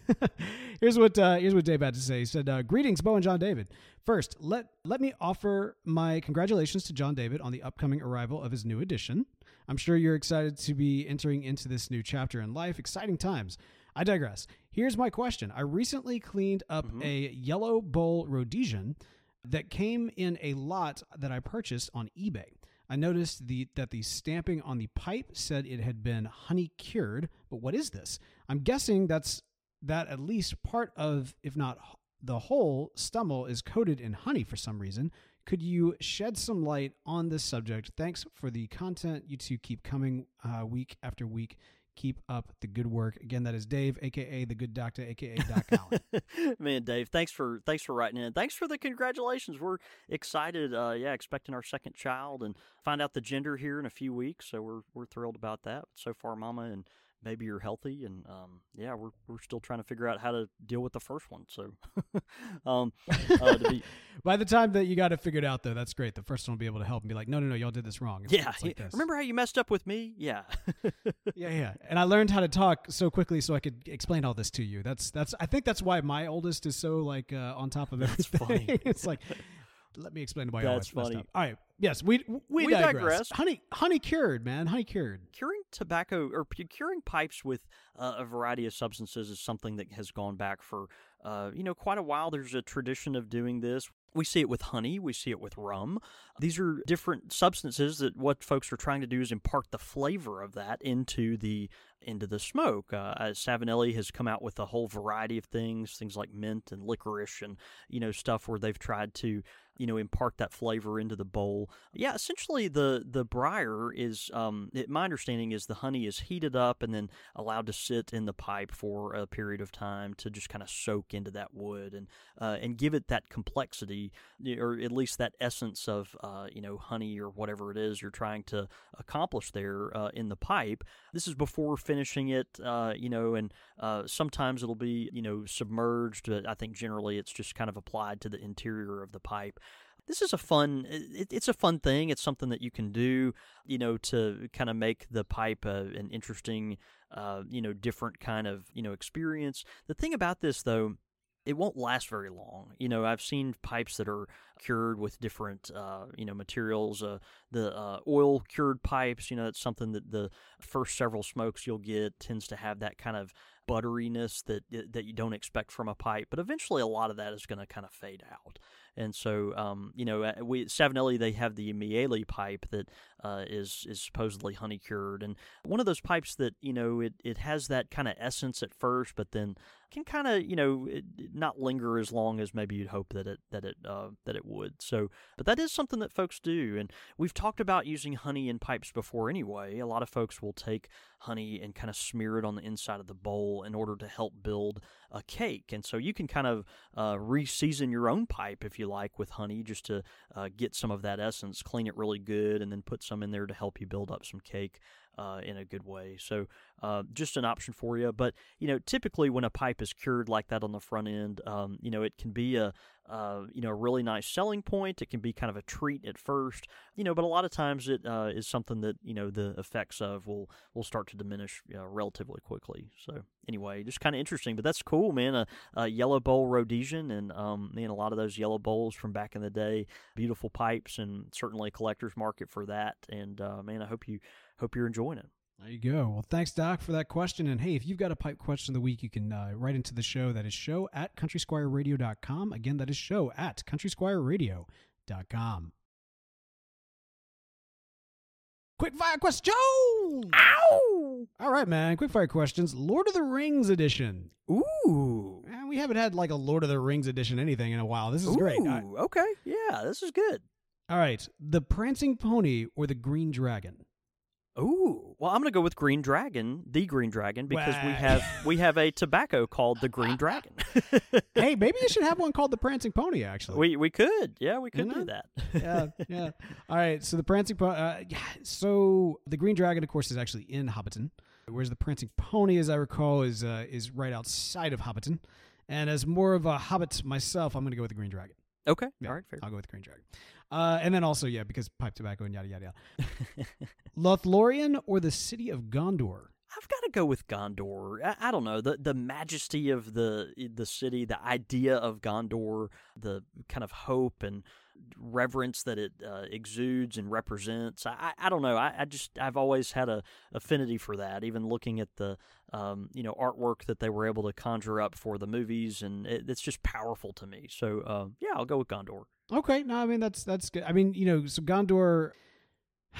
here's what uh, here's what Dave had to say. He said, uh, "Greetings, Bo and John David. First, let let me offer my congratulations to John David on the upcoming arrival of his new edition. I'm sure you're excited to be entering into this new chapter in life. Exciting times." I digress. Here's my question. I recently cleaned up a yellow bowl Rhodesian that came in a lot that I purchased on eBay. I noticed the that the stamping on the pipe said it had been honey cured, but what is this? I'm guessing that's that at least part of, if not the whole stummel is coated in honey for some reason. Could you shed some light on this subject? Thanks for the content you two keep coming uh, week after week. Keep up the good work. Again, that is Dave, aka the Good Doctor, aka Doc Allen. Man, Dave, thanks for thanks for writing in. Thanks for the congratulations. We're excited. Uh, yeah, expecting our second child and find out the gender here in a few weeks. So we're we're thrilled about that. So far, Mama and baby you're healthy, and um, yeah, we're we're still trying to figure out how to deal with the first one. So, um, uh, be, By the time that you got it figured out, though, that's great. The first one will be able to help and be like, no, no, no, y'all did this wrong. It's, yeah, it's like this. remember how you messed up with me? Yeah, Yeah, yeah. And I learned how to talk so quickly so I could explain all this to you. That's that's. I think that's why my oldest is so like uh, on top of everything. funny. it's like, let me explain why. That's messed funny. Up. All right. Yes, we we, We digress. digress. Honey, honey cured, man. Honey cured. curing tobacco or curing pipes with uh, a variety of substances is something that has gone back for uh, you know quite a while. There's a tradition of doing this. We see it with honey. We see it with rum. These are different substances that what folks are trying to do is impart the flavor of that into the into the smoke. Uh, Savinelli has come out with a whole variety of things, things like mint and licorice, and you know stuff where they've tried to you know impart that flavor into the bowl. Yeah, essentially the the briar is um, it, my understanding is the honey is heated up and then allowed to sit in the pipe for a period of time to just kind of soak into that wood and uh, and give it that complexity or at least that essence of uh, you know honey or whatever it is you're trying to accomplish there uh, in the pipe. This is before finishing it, uh, you know, and uh, sometimes it'll be you know submerged. But I think generally it's just kind of applied to the interior of the pipe this is a fun it, it's a fun thing it's something that you can do you know to kind of make the pipe an interesting uh, you know different kind of you know experience the thing about this though it won't last very long. You know, I've seen pipes that are cured with different, uh, you know, materials. Uh, the uh, oil cured pipes, you know, that's something that the first several smokes you'll get tends to have that kind of butteriness that that you don't expect from a pipe. But eventually, a lot of that is going to kind of fade out. And so, um, you know, uh, we Savinelli they have the Miele pipe that uh, is is supposedly honey cured, and one of those pipes that you know it, it has that kind of essence at first, but then can kind of you know it, not linger as long as maybe you'd hope that it that it uh, that it would. So, but that is something that folks do, and we've talked about using honey in pipes before. Anyway, a lot of folks will take honey and kind of smear it on the inside of the bowl in order to help build a cake, and so you can kind of uh, re-season your own pipe if you like with honey, just to uh, get some of that essence, clean it really good, and then put some in there to help you build up some cake uh, in a good way. So uh, just an option for you. But you know, typically when a pipe is cured like that on the front end, um, you know, it can be a uh, you know a really nice selling point. It can be kind of a treat at first, you know, but a lot of times it uh, is something that you know the effects of will will start to diminish relatively quickly. So anyway, just kind of interesting. But that's cool, man. A, a yellow bowl Rhodesian, and um, man, a lot of those yellow bowls from back in the day, beautiful pipes, and certainly collector's market for that. And uh, man, I hope you hope you're enjoying it. There you go. Well, thanks, Doc, for that question. And hey, if you've got a pipe question of the week, you can uh, write into the show. That is show at countrysquireradio.com. Again, that is show at countrysquireradio.com. Quick fire question! Ow! All right, man. Quick fire questions. Lord of the Rings edition. Ooh. Man, we haven't had like a Lord of the Rings edition anything in a while. This is Ooh, great. I- okay. Yeah, this is good. all right. The Prancing Pony or the Green Dragon? Ooh, well, I'm gonna go with Green Dragon, the Green Dragon, because we have we have a tobacco called the Green Dragon. hey, maybe you should have one called the Prancing Pony, actually. we we could, yeah, we could You do that. yeah, yeah. All right. So the prancing pony. Uh, yeah, so the green dragon, of course, is actually in Hobbiton, whereas the prancing pony, as I recall, is uh, is right outside of Hobbiton. And as more of a hobbit myself, I'm going to go with the green dragon. Okay, Yeah, all right, fair. I'll go with the green dragon. Uh, and then also, yeah, because pipe tobacco and yada yada yada. Lothlorien or the city of Gondor? I've got to go with Gondor. I, I don't know the the majesty of the the city, the idea of Gondor, the kind of hope and reverence that it uh, exudes and represents. I, I, don't know. I, I just I've always had a affinity for that. Even looking at the um, you know artwork that they were able to conjure up for the movies, and it, it's just powerful to me. So uh, yeah, I'll go with Gondor. Okay, no, I mean that's that's good. I mean, you know, so Gondor.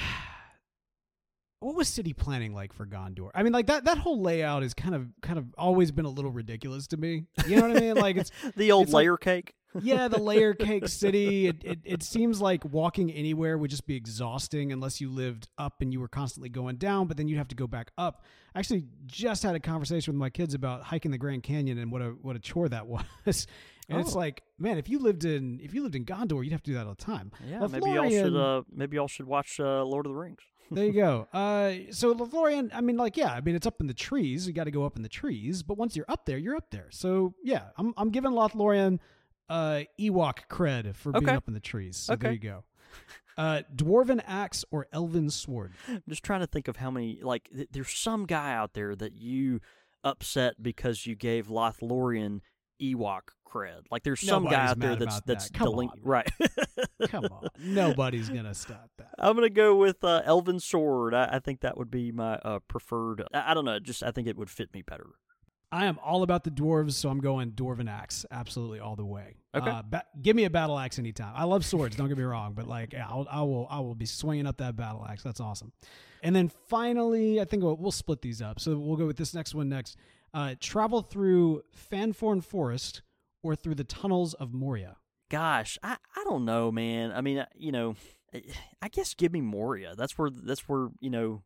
What was city planning like for Gondor? I mean, like that that whole layout is kind of kind of always been a little ridiculous to me. You know what I mean? Like it's The old It's like- layer cake. yeah, the layer cake city. It, it it seems like walking anywhere would just be exhausting unless you lived up and you were constantly going down, but then you'd have to go back up. I actually just had a conversation with my kids about hiking the Grand Canyon and what a what a chore that was. And it's Oh. like, man, if you lived in if you lived in Gondor, you'd have to do that all the time. Yeah, maybe y'all should uh, maybe y'all should watch uh, Lord of the Rings. there you go. Uh, so Lothlorien, I mean, like, yeah, I mean, it's up in the trees. You got to go up in the trees, but once you're up there, you're up there. So yeah, I'm I'm giving Lothlorien uh, Ewok cred for being up in the trees. So there you go. Uh, dwarven axe or elven sword? I'm just trying to think of how many. Like, th- there's some guy out there that you upset because you gave Lothlorien Ewok cred. Like, there's some guy out there that's that's that. On. right. Come on, nobody's gonna stop that. I'm gonna go with uh, Elven Sword. I, I think that would be my uh, preferred. I, I don't know. Just I think it would fit me better. I am all about the dwarves, so I'm going dwarven axe, absolutely all the way. Okay. Uh, ba- give me a battle axe anytime. I love swords. Don't get me wrong, but like, yeah, I'll, I will, I will be swinging up that battle axe. That's awesome. And then finally, I think we'll, we'll split these up. So we'll go with this next one next. Uh, travel through Fanforn Forest or through the tunnels of Moria. Gosh, I, I don't know, man. I mean, uh, you know, I guess give me Moria. That's where that's where you know,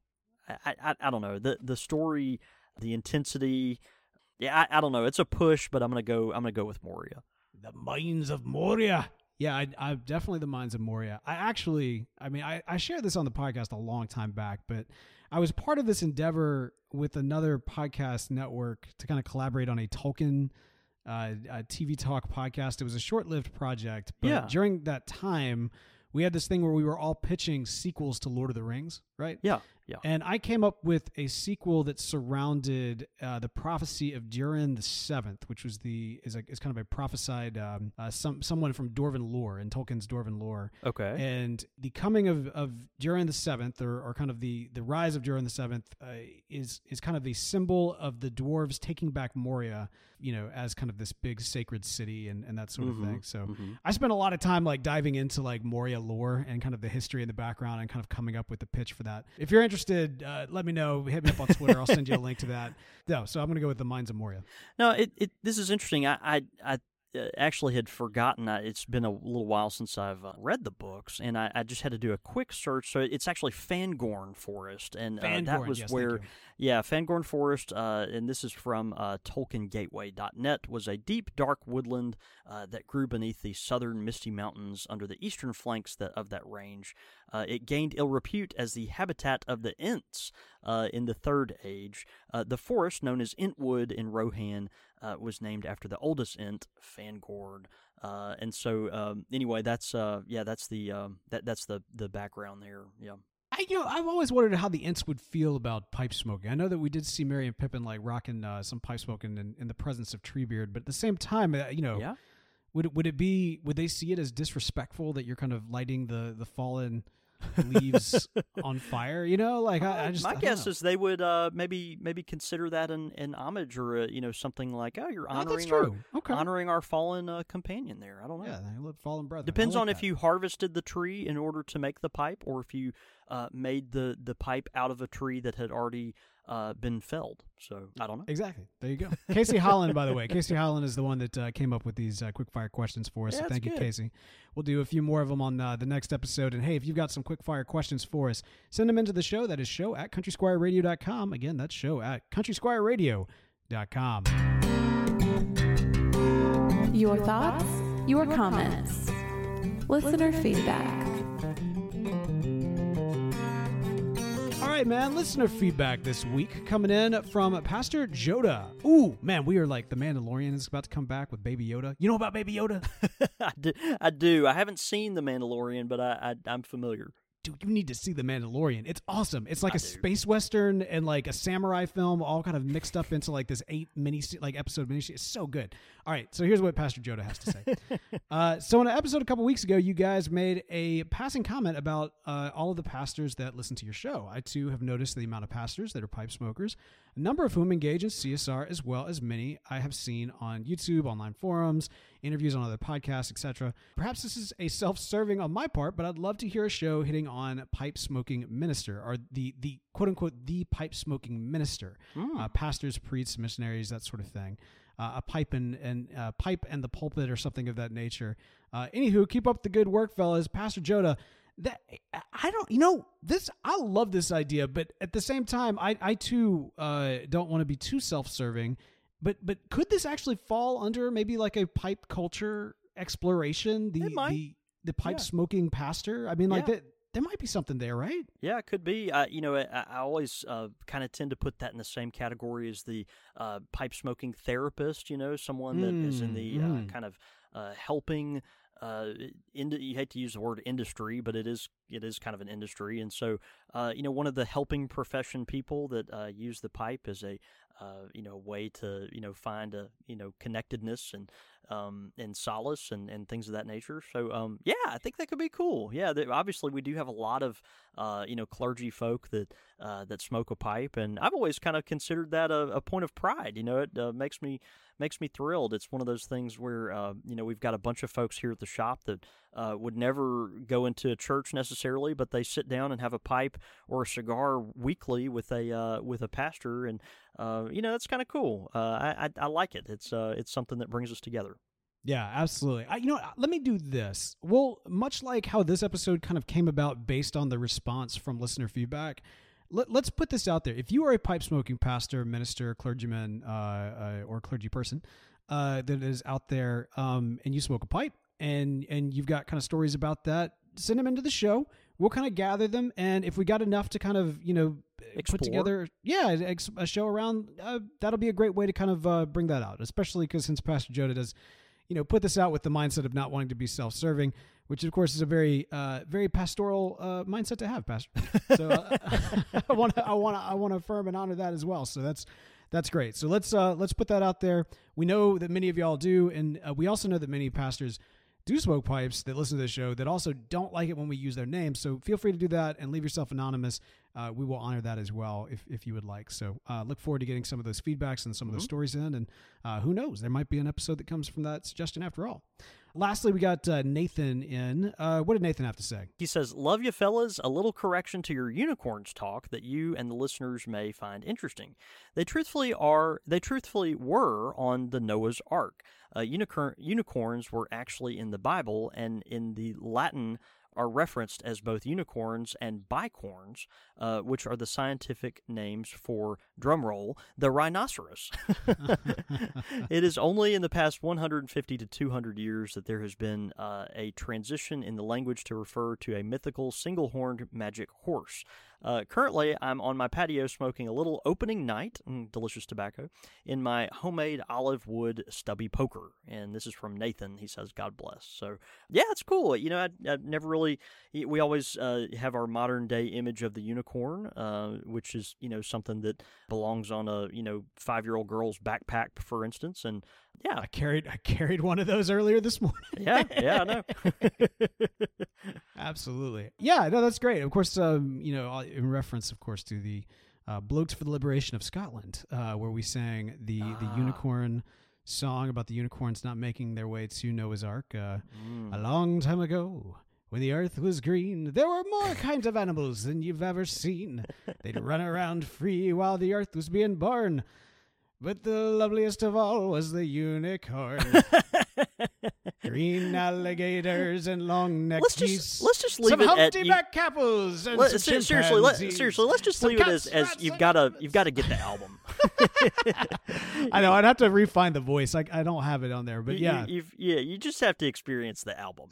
I I, I don't know the the story, the intensity. Yeah, I, I don't know. It's a push, but I'm gonna go. I'm gonna go with Moria. The mines of Moria. Yeah, I, I definitely the mines of Moria. I actually, I mean, I, I shared this on the podcast a long time back, but I was part of this endeavor with another podcast network to kind of collaborate on a Tolkien uh, a TV talk podcast. It was a short lived project, but Yeah. during that time, we had this thing where we were all pitching sequels to Lord of the Rings, right? Yeah. Yeah. And I came up with a sequel that surrounded uh, the prophecy of Durin the Seventh, which was the is a, is kind of a prophesied um, uh, some someone from Dwarven lore in Tolkien's Dwarven lore. Okay. And the coming of of Durin the Seventh, or, or kind of the the rise of Durin the Seventh, uh, is is kind of a symbol of the dwarves taking back Moria, you know, as kind of this big sacred city and, and that sort of Mhm, thing. So mhm. I spent a lot of time like diving into like Moria lore and kind of the history in the background and kind of coming up with the pitch for that. If you're interested, uh, let me know. Hit me up on Twitter. I'll send you a link to that. No, so I'm gonna go with the Mines of Moria. No, it, it this is interesting. I I, I uh, actually had forgotten. I, it's been a little while since I've uh, read the books, and I, I just had to do a quick search. So it's actually Fangorn Forest, and uh, that was yes, where. Yeah, Fangorn Forest. Uh, and this is from uh, TolkienGateway.net. Was a deep, dark woodland uh, that grew beneath the southern misty mountains under the eastern flanks that, of that range. Uh, it gained ill repute as the habitat of the Ents uh, in the Third Age. Uh, the forest, known as Entwood in Rohan, was named after the oldest Ent, Fangorn. And so, um, anyway, that's yeah, that's the um, that that's the the background there. Yeah. I you know I've always wondered how the Ents would feel about pipe smoking. I know that we did see Merry and Pippin like rocking uh, some pipe smoking in, in the presence of Treebeard, but at the same time, uh, you know, Yeah. would it, would it be would they see it as disrespectful that you're kind of lighting the the fallen leaves on fire? You know, like I, I just My I guess know. is they would uh, maybe maybe consider that an, an homage or a, you know something like oh you're honoring our Okay. honoring our fallen uh, companion there. I don't know. yeah, they fallen brother. Depends on if you harvested the tree in order to make the pipe, or if you uh, made the, the pipe out of a tree that had already uh, been felled. So I don't know. Exactly. There you go. Casey Holland, by the way. Casey Holland is the one that uh, came up with these uh, quick fire questions for us. Yeah, so that's thank you. Casey. We'll do a few more of them on uh, the next episode. And hey, if you've got some quick fire questions for us, send them into the show. That is show at countrysquireradio.com. Again, that's show at countrysquireradio.com. Your thoughts, your comments, listener feedback. Right, man. Listener feedback this week coming in from Pastor Joda. Ooh, man, we are like the Mandalorian is about to come back with Baby Yoda. You know about Baby Yoda? I, do, I do. I haven't seen The Mandalorian, but I, I I'm familiar. dude, you need to see The Mandalorian. It's awesome. It's like I a do. space western and like a samurai film, all kind of mixed up into like this eight mini like episode mini. It's so good. All right, so here's what Pastor Joda has to say. uh, so in an episode a couple weeks ago, you guys made a passing comment about uh, all of the pastors that listen to your show. I too have noticed the amount of pastors that are pipe smokers, a number of whom engage in CSR as well as many I have seen on YouTube, online forums, interviews on other podcasts, etc. Perhaps this is a self-serving on my part, but I'd love to hear a show hitting on pipe smoking minister or the the quote unquote the pipe smoking minister, uh, pastors, priests, missionaries, that sort of thing. Uh, a pipe and and uh, pipe and the pulpit or something of that nature. Uh, anywho, keep up the good work, fellas. Pastor Joda, that I don't, you know, this I love this idea, but at the same time, I I too uh, don't want to be too self-serving. But but could this actually fall under maybe like a pipe culture exploration? The It might. the the pipe Yeah. smoking pastor. I mean, like Yeah. that. There might be something there, right? Yeah, it could be. Uh, you know, I, I always uh, kind of tend to put that in the same category as the uh, pipe smoking therapist. You know, someone that is in Mm, the mm. uh, kind of uh, helping. Uh, ind- you hate to use the word industry, but it is it is kind of an industry, and so uh, you know one of the helping profession people that uh, use the pipe as a uh, you know way to you know find a you know connectedness and um, and solace and, and things of that nature. So um, yeah, I think that could be cool. Yeah, there, obviously we do have a lot of uh, you know clergy folk that uh, that smoke a pipe, and I've always kind of considered that a, a point of pride. You know, it uh, makes me makes me thrilled. It's one of those things where uh, you know we've got a bunch of folks here at the shop that uh, would never go into a church necessarily, but they sit down and have a pipe or a cigar weekly with a uh, with a pastor, and uh, you know that's kind of cool. Uh, I, I I like it. It's uh, it's something that brings us together. Yeah, absolutely. I, you know, let me do this. Well, much like how this episode kind of came about based on the response from listener feedback, let, let's put this out there. If you are a pipe smoking pastor, minister, clergyman, uh, uh, or clergy person uh, that is out there, um, and you smoke a pipe, and and you've got kind of stories about that, send them into the show. We'll kind of gather them, and if we got enough to kind of you know Explore. put together, yeah, ex- a show around, uh, that'll be a great way to kind of uh, bring that out, especially because since Pastor Joda does you know, put this out with the mindset of not wanting to be self-serving. which of course is a very uh, very pastoral uh, mindset to have, Pastor. So uh, I want to I want to I want to affirm and honor that as well. So that's that's great. So let's uh, let's put that out there. We know that many of y'all do, and uh, we also know that many pastors do smoke pipes that listen to the show that also don't like it when we use their names. So feel free to do that and leave yourself anonymous. Uh, we will honor that as well if, if you would like. So uh, look forward to getting some of those feedbacks and some of those stories in. And uh, who knows, there might be an episode that comes from that suggestion after all. Lastly, we got uh, Nathan in. Uh, what did Nathan have to say? He says, Love you, fellas. A little correction to your unicorns talk that you and the listeners may find interesting. They truthfully are, they truthfully were on the Noah's Ark. Uh, unicorn, unicorns were actually in the Bible, and in the Latin are referenced as both unicorns and bicorns, uh, which are the scientific names for drumroll, the rhinoceros. it is only in the past 150 to 200 years that there has been uh, a transition in the language to refer to a mythical single horned magic horse. Uh, currently, I'm on my patio smoking a little opening night, mm, delicious tobacco, in my homemade olive wood stubby poker. And this is from Nathan. He says, God bless. So, yeah, it's cool. You know, I, I never really, we always uh, have our modern day image of the unicorn, uh, which is, you know, something that belongs on a, you know, five year old girl's backpack, for instance. And yeah, I carried I carried one of those earlier this morning. yeah, yeah, I know. Absolutely. Yeah, no, that's great. Of course, um, you know, in reference, of course, to the uh, Blokes for the Liberation of Scotland, uh, where we sang the the unicorn song about the unicorns not making their way to Noah's Ark uh, a long time ago. When the earth was green, there were more kinds of animals than you've ever seen. They'd run around free while the earth was being born. But the loveliest of all was the unicorn. Green alligators and long necked let's geese. just let's just leave some it at humpty you, back apples and let- some ser- seriously, let, seriously, let's just Some leave it as, as you've got to you've got to get the album. I know. I'd have to refine the voice. I, I don't have it on there, but You- yeah. you, yeah, you just have to experience the album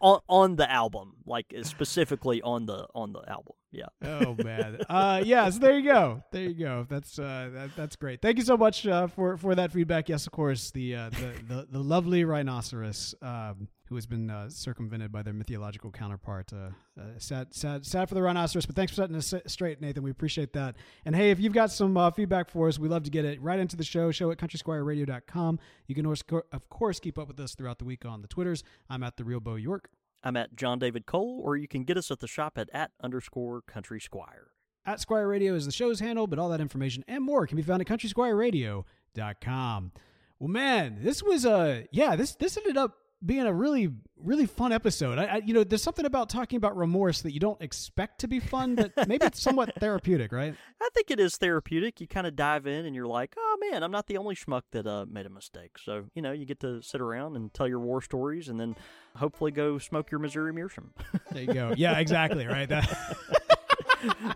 on on the album, like specifically on the on the album. Yeah, oh man. Uh, yeah. So there you go. There you go. That's uh, that, that's great. Thank you so much uh, for for that feedback. Yes, of course. The uh, the, the the lovely rhinoceros. Um, who has been uh, circumvented by their mythological counterpart? Uh, uh, sad, sad, sad for the rhinoceros. But thanks for setting us straight, Nathan. We appreciate that. And hey, if you've got some uh, feedback for us, we love to get it right into the show. Show at countrysquireradio.com. You can of course- of course keep up with us throughout the week on the Twitters. I'm at the real Bo York. I'm at John David Cole, or you can get us at the shop at at underscore Country Squire. At Squire Radio is the show's handle, but all that information and more can be found at countrysquireradio.com. Well, man, this was a yeah, this this ended up being a really really fun episode. I, I you know, there's something about talking about remorse that you don't expect to be fun, but maybe it's somewhat therapeutic, right? I think it is therapeutic. You kind of dive in and you're like, oh man, I'm not the only schmuck that uh, made a mistake. So, you know, you get to sit around and tell your war stories and then hopefully go smoke your Missouri Meerschaum. There you go. Yeah, exactly, right. That,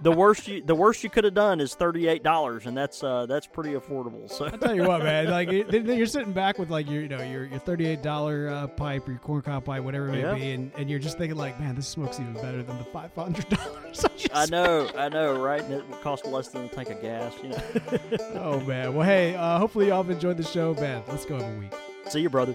the worst you the worst you could have done is thirty eight dollars, and that's uh, that's pretty affordable. So I tell you what, man, like you're sitting back with like your you know your your thirty eight dollar uh, pipe or your corn cob pipe, whatever it may Yeah. be, and, and you're just thinking like, man, this smoke's even better than the five hundred dollars. I know, I know, right? And it cost less than a tank of gas. You know. Oh man. Well, hey, uh, hopefully y'all have enjoyed the show, man. Let's go have a week. See you, brother.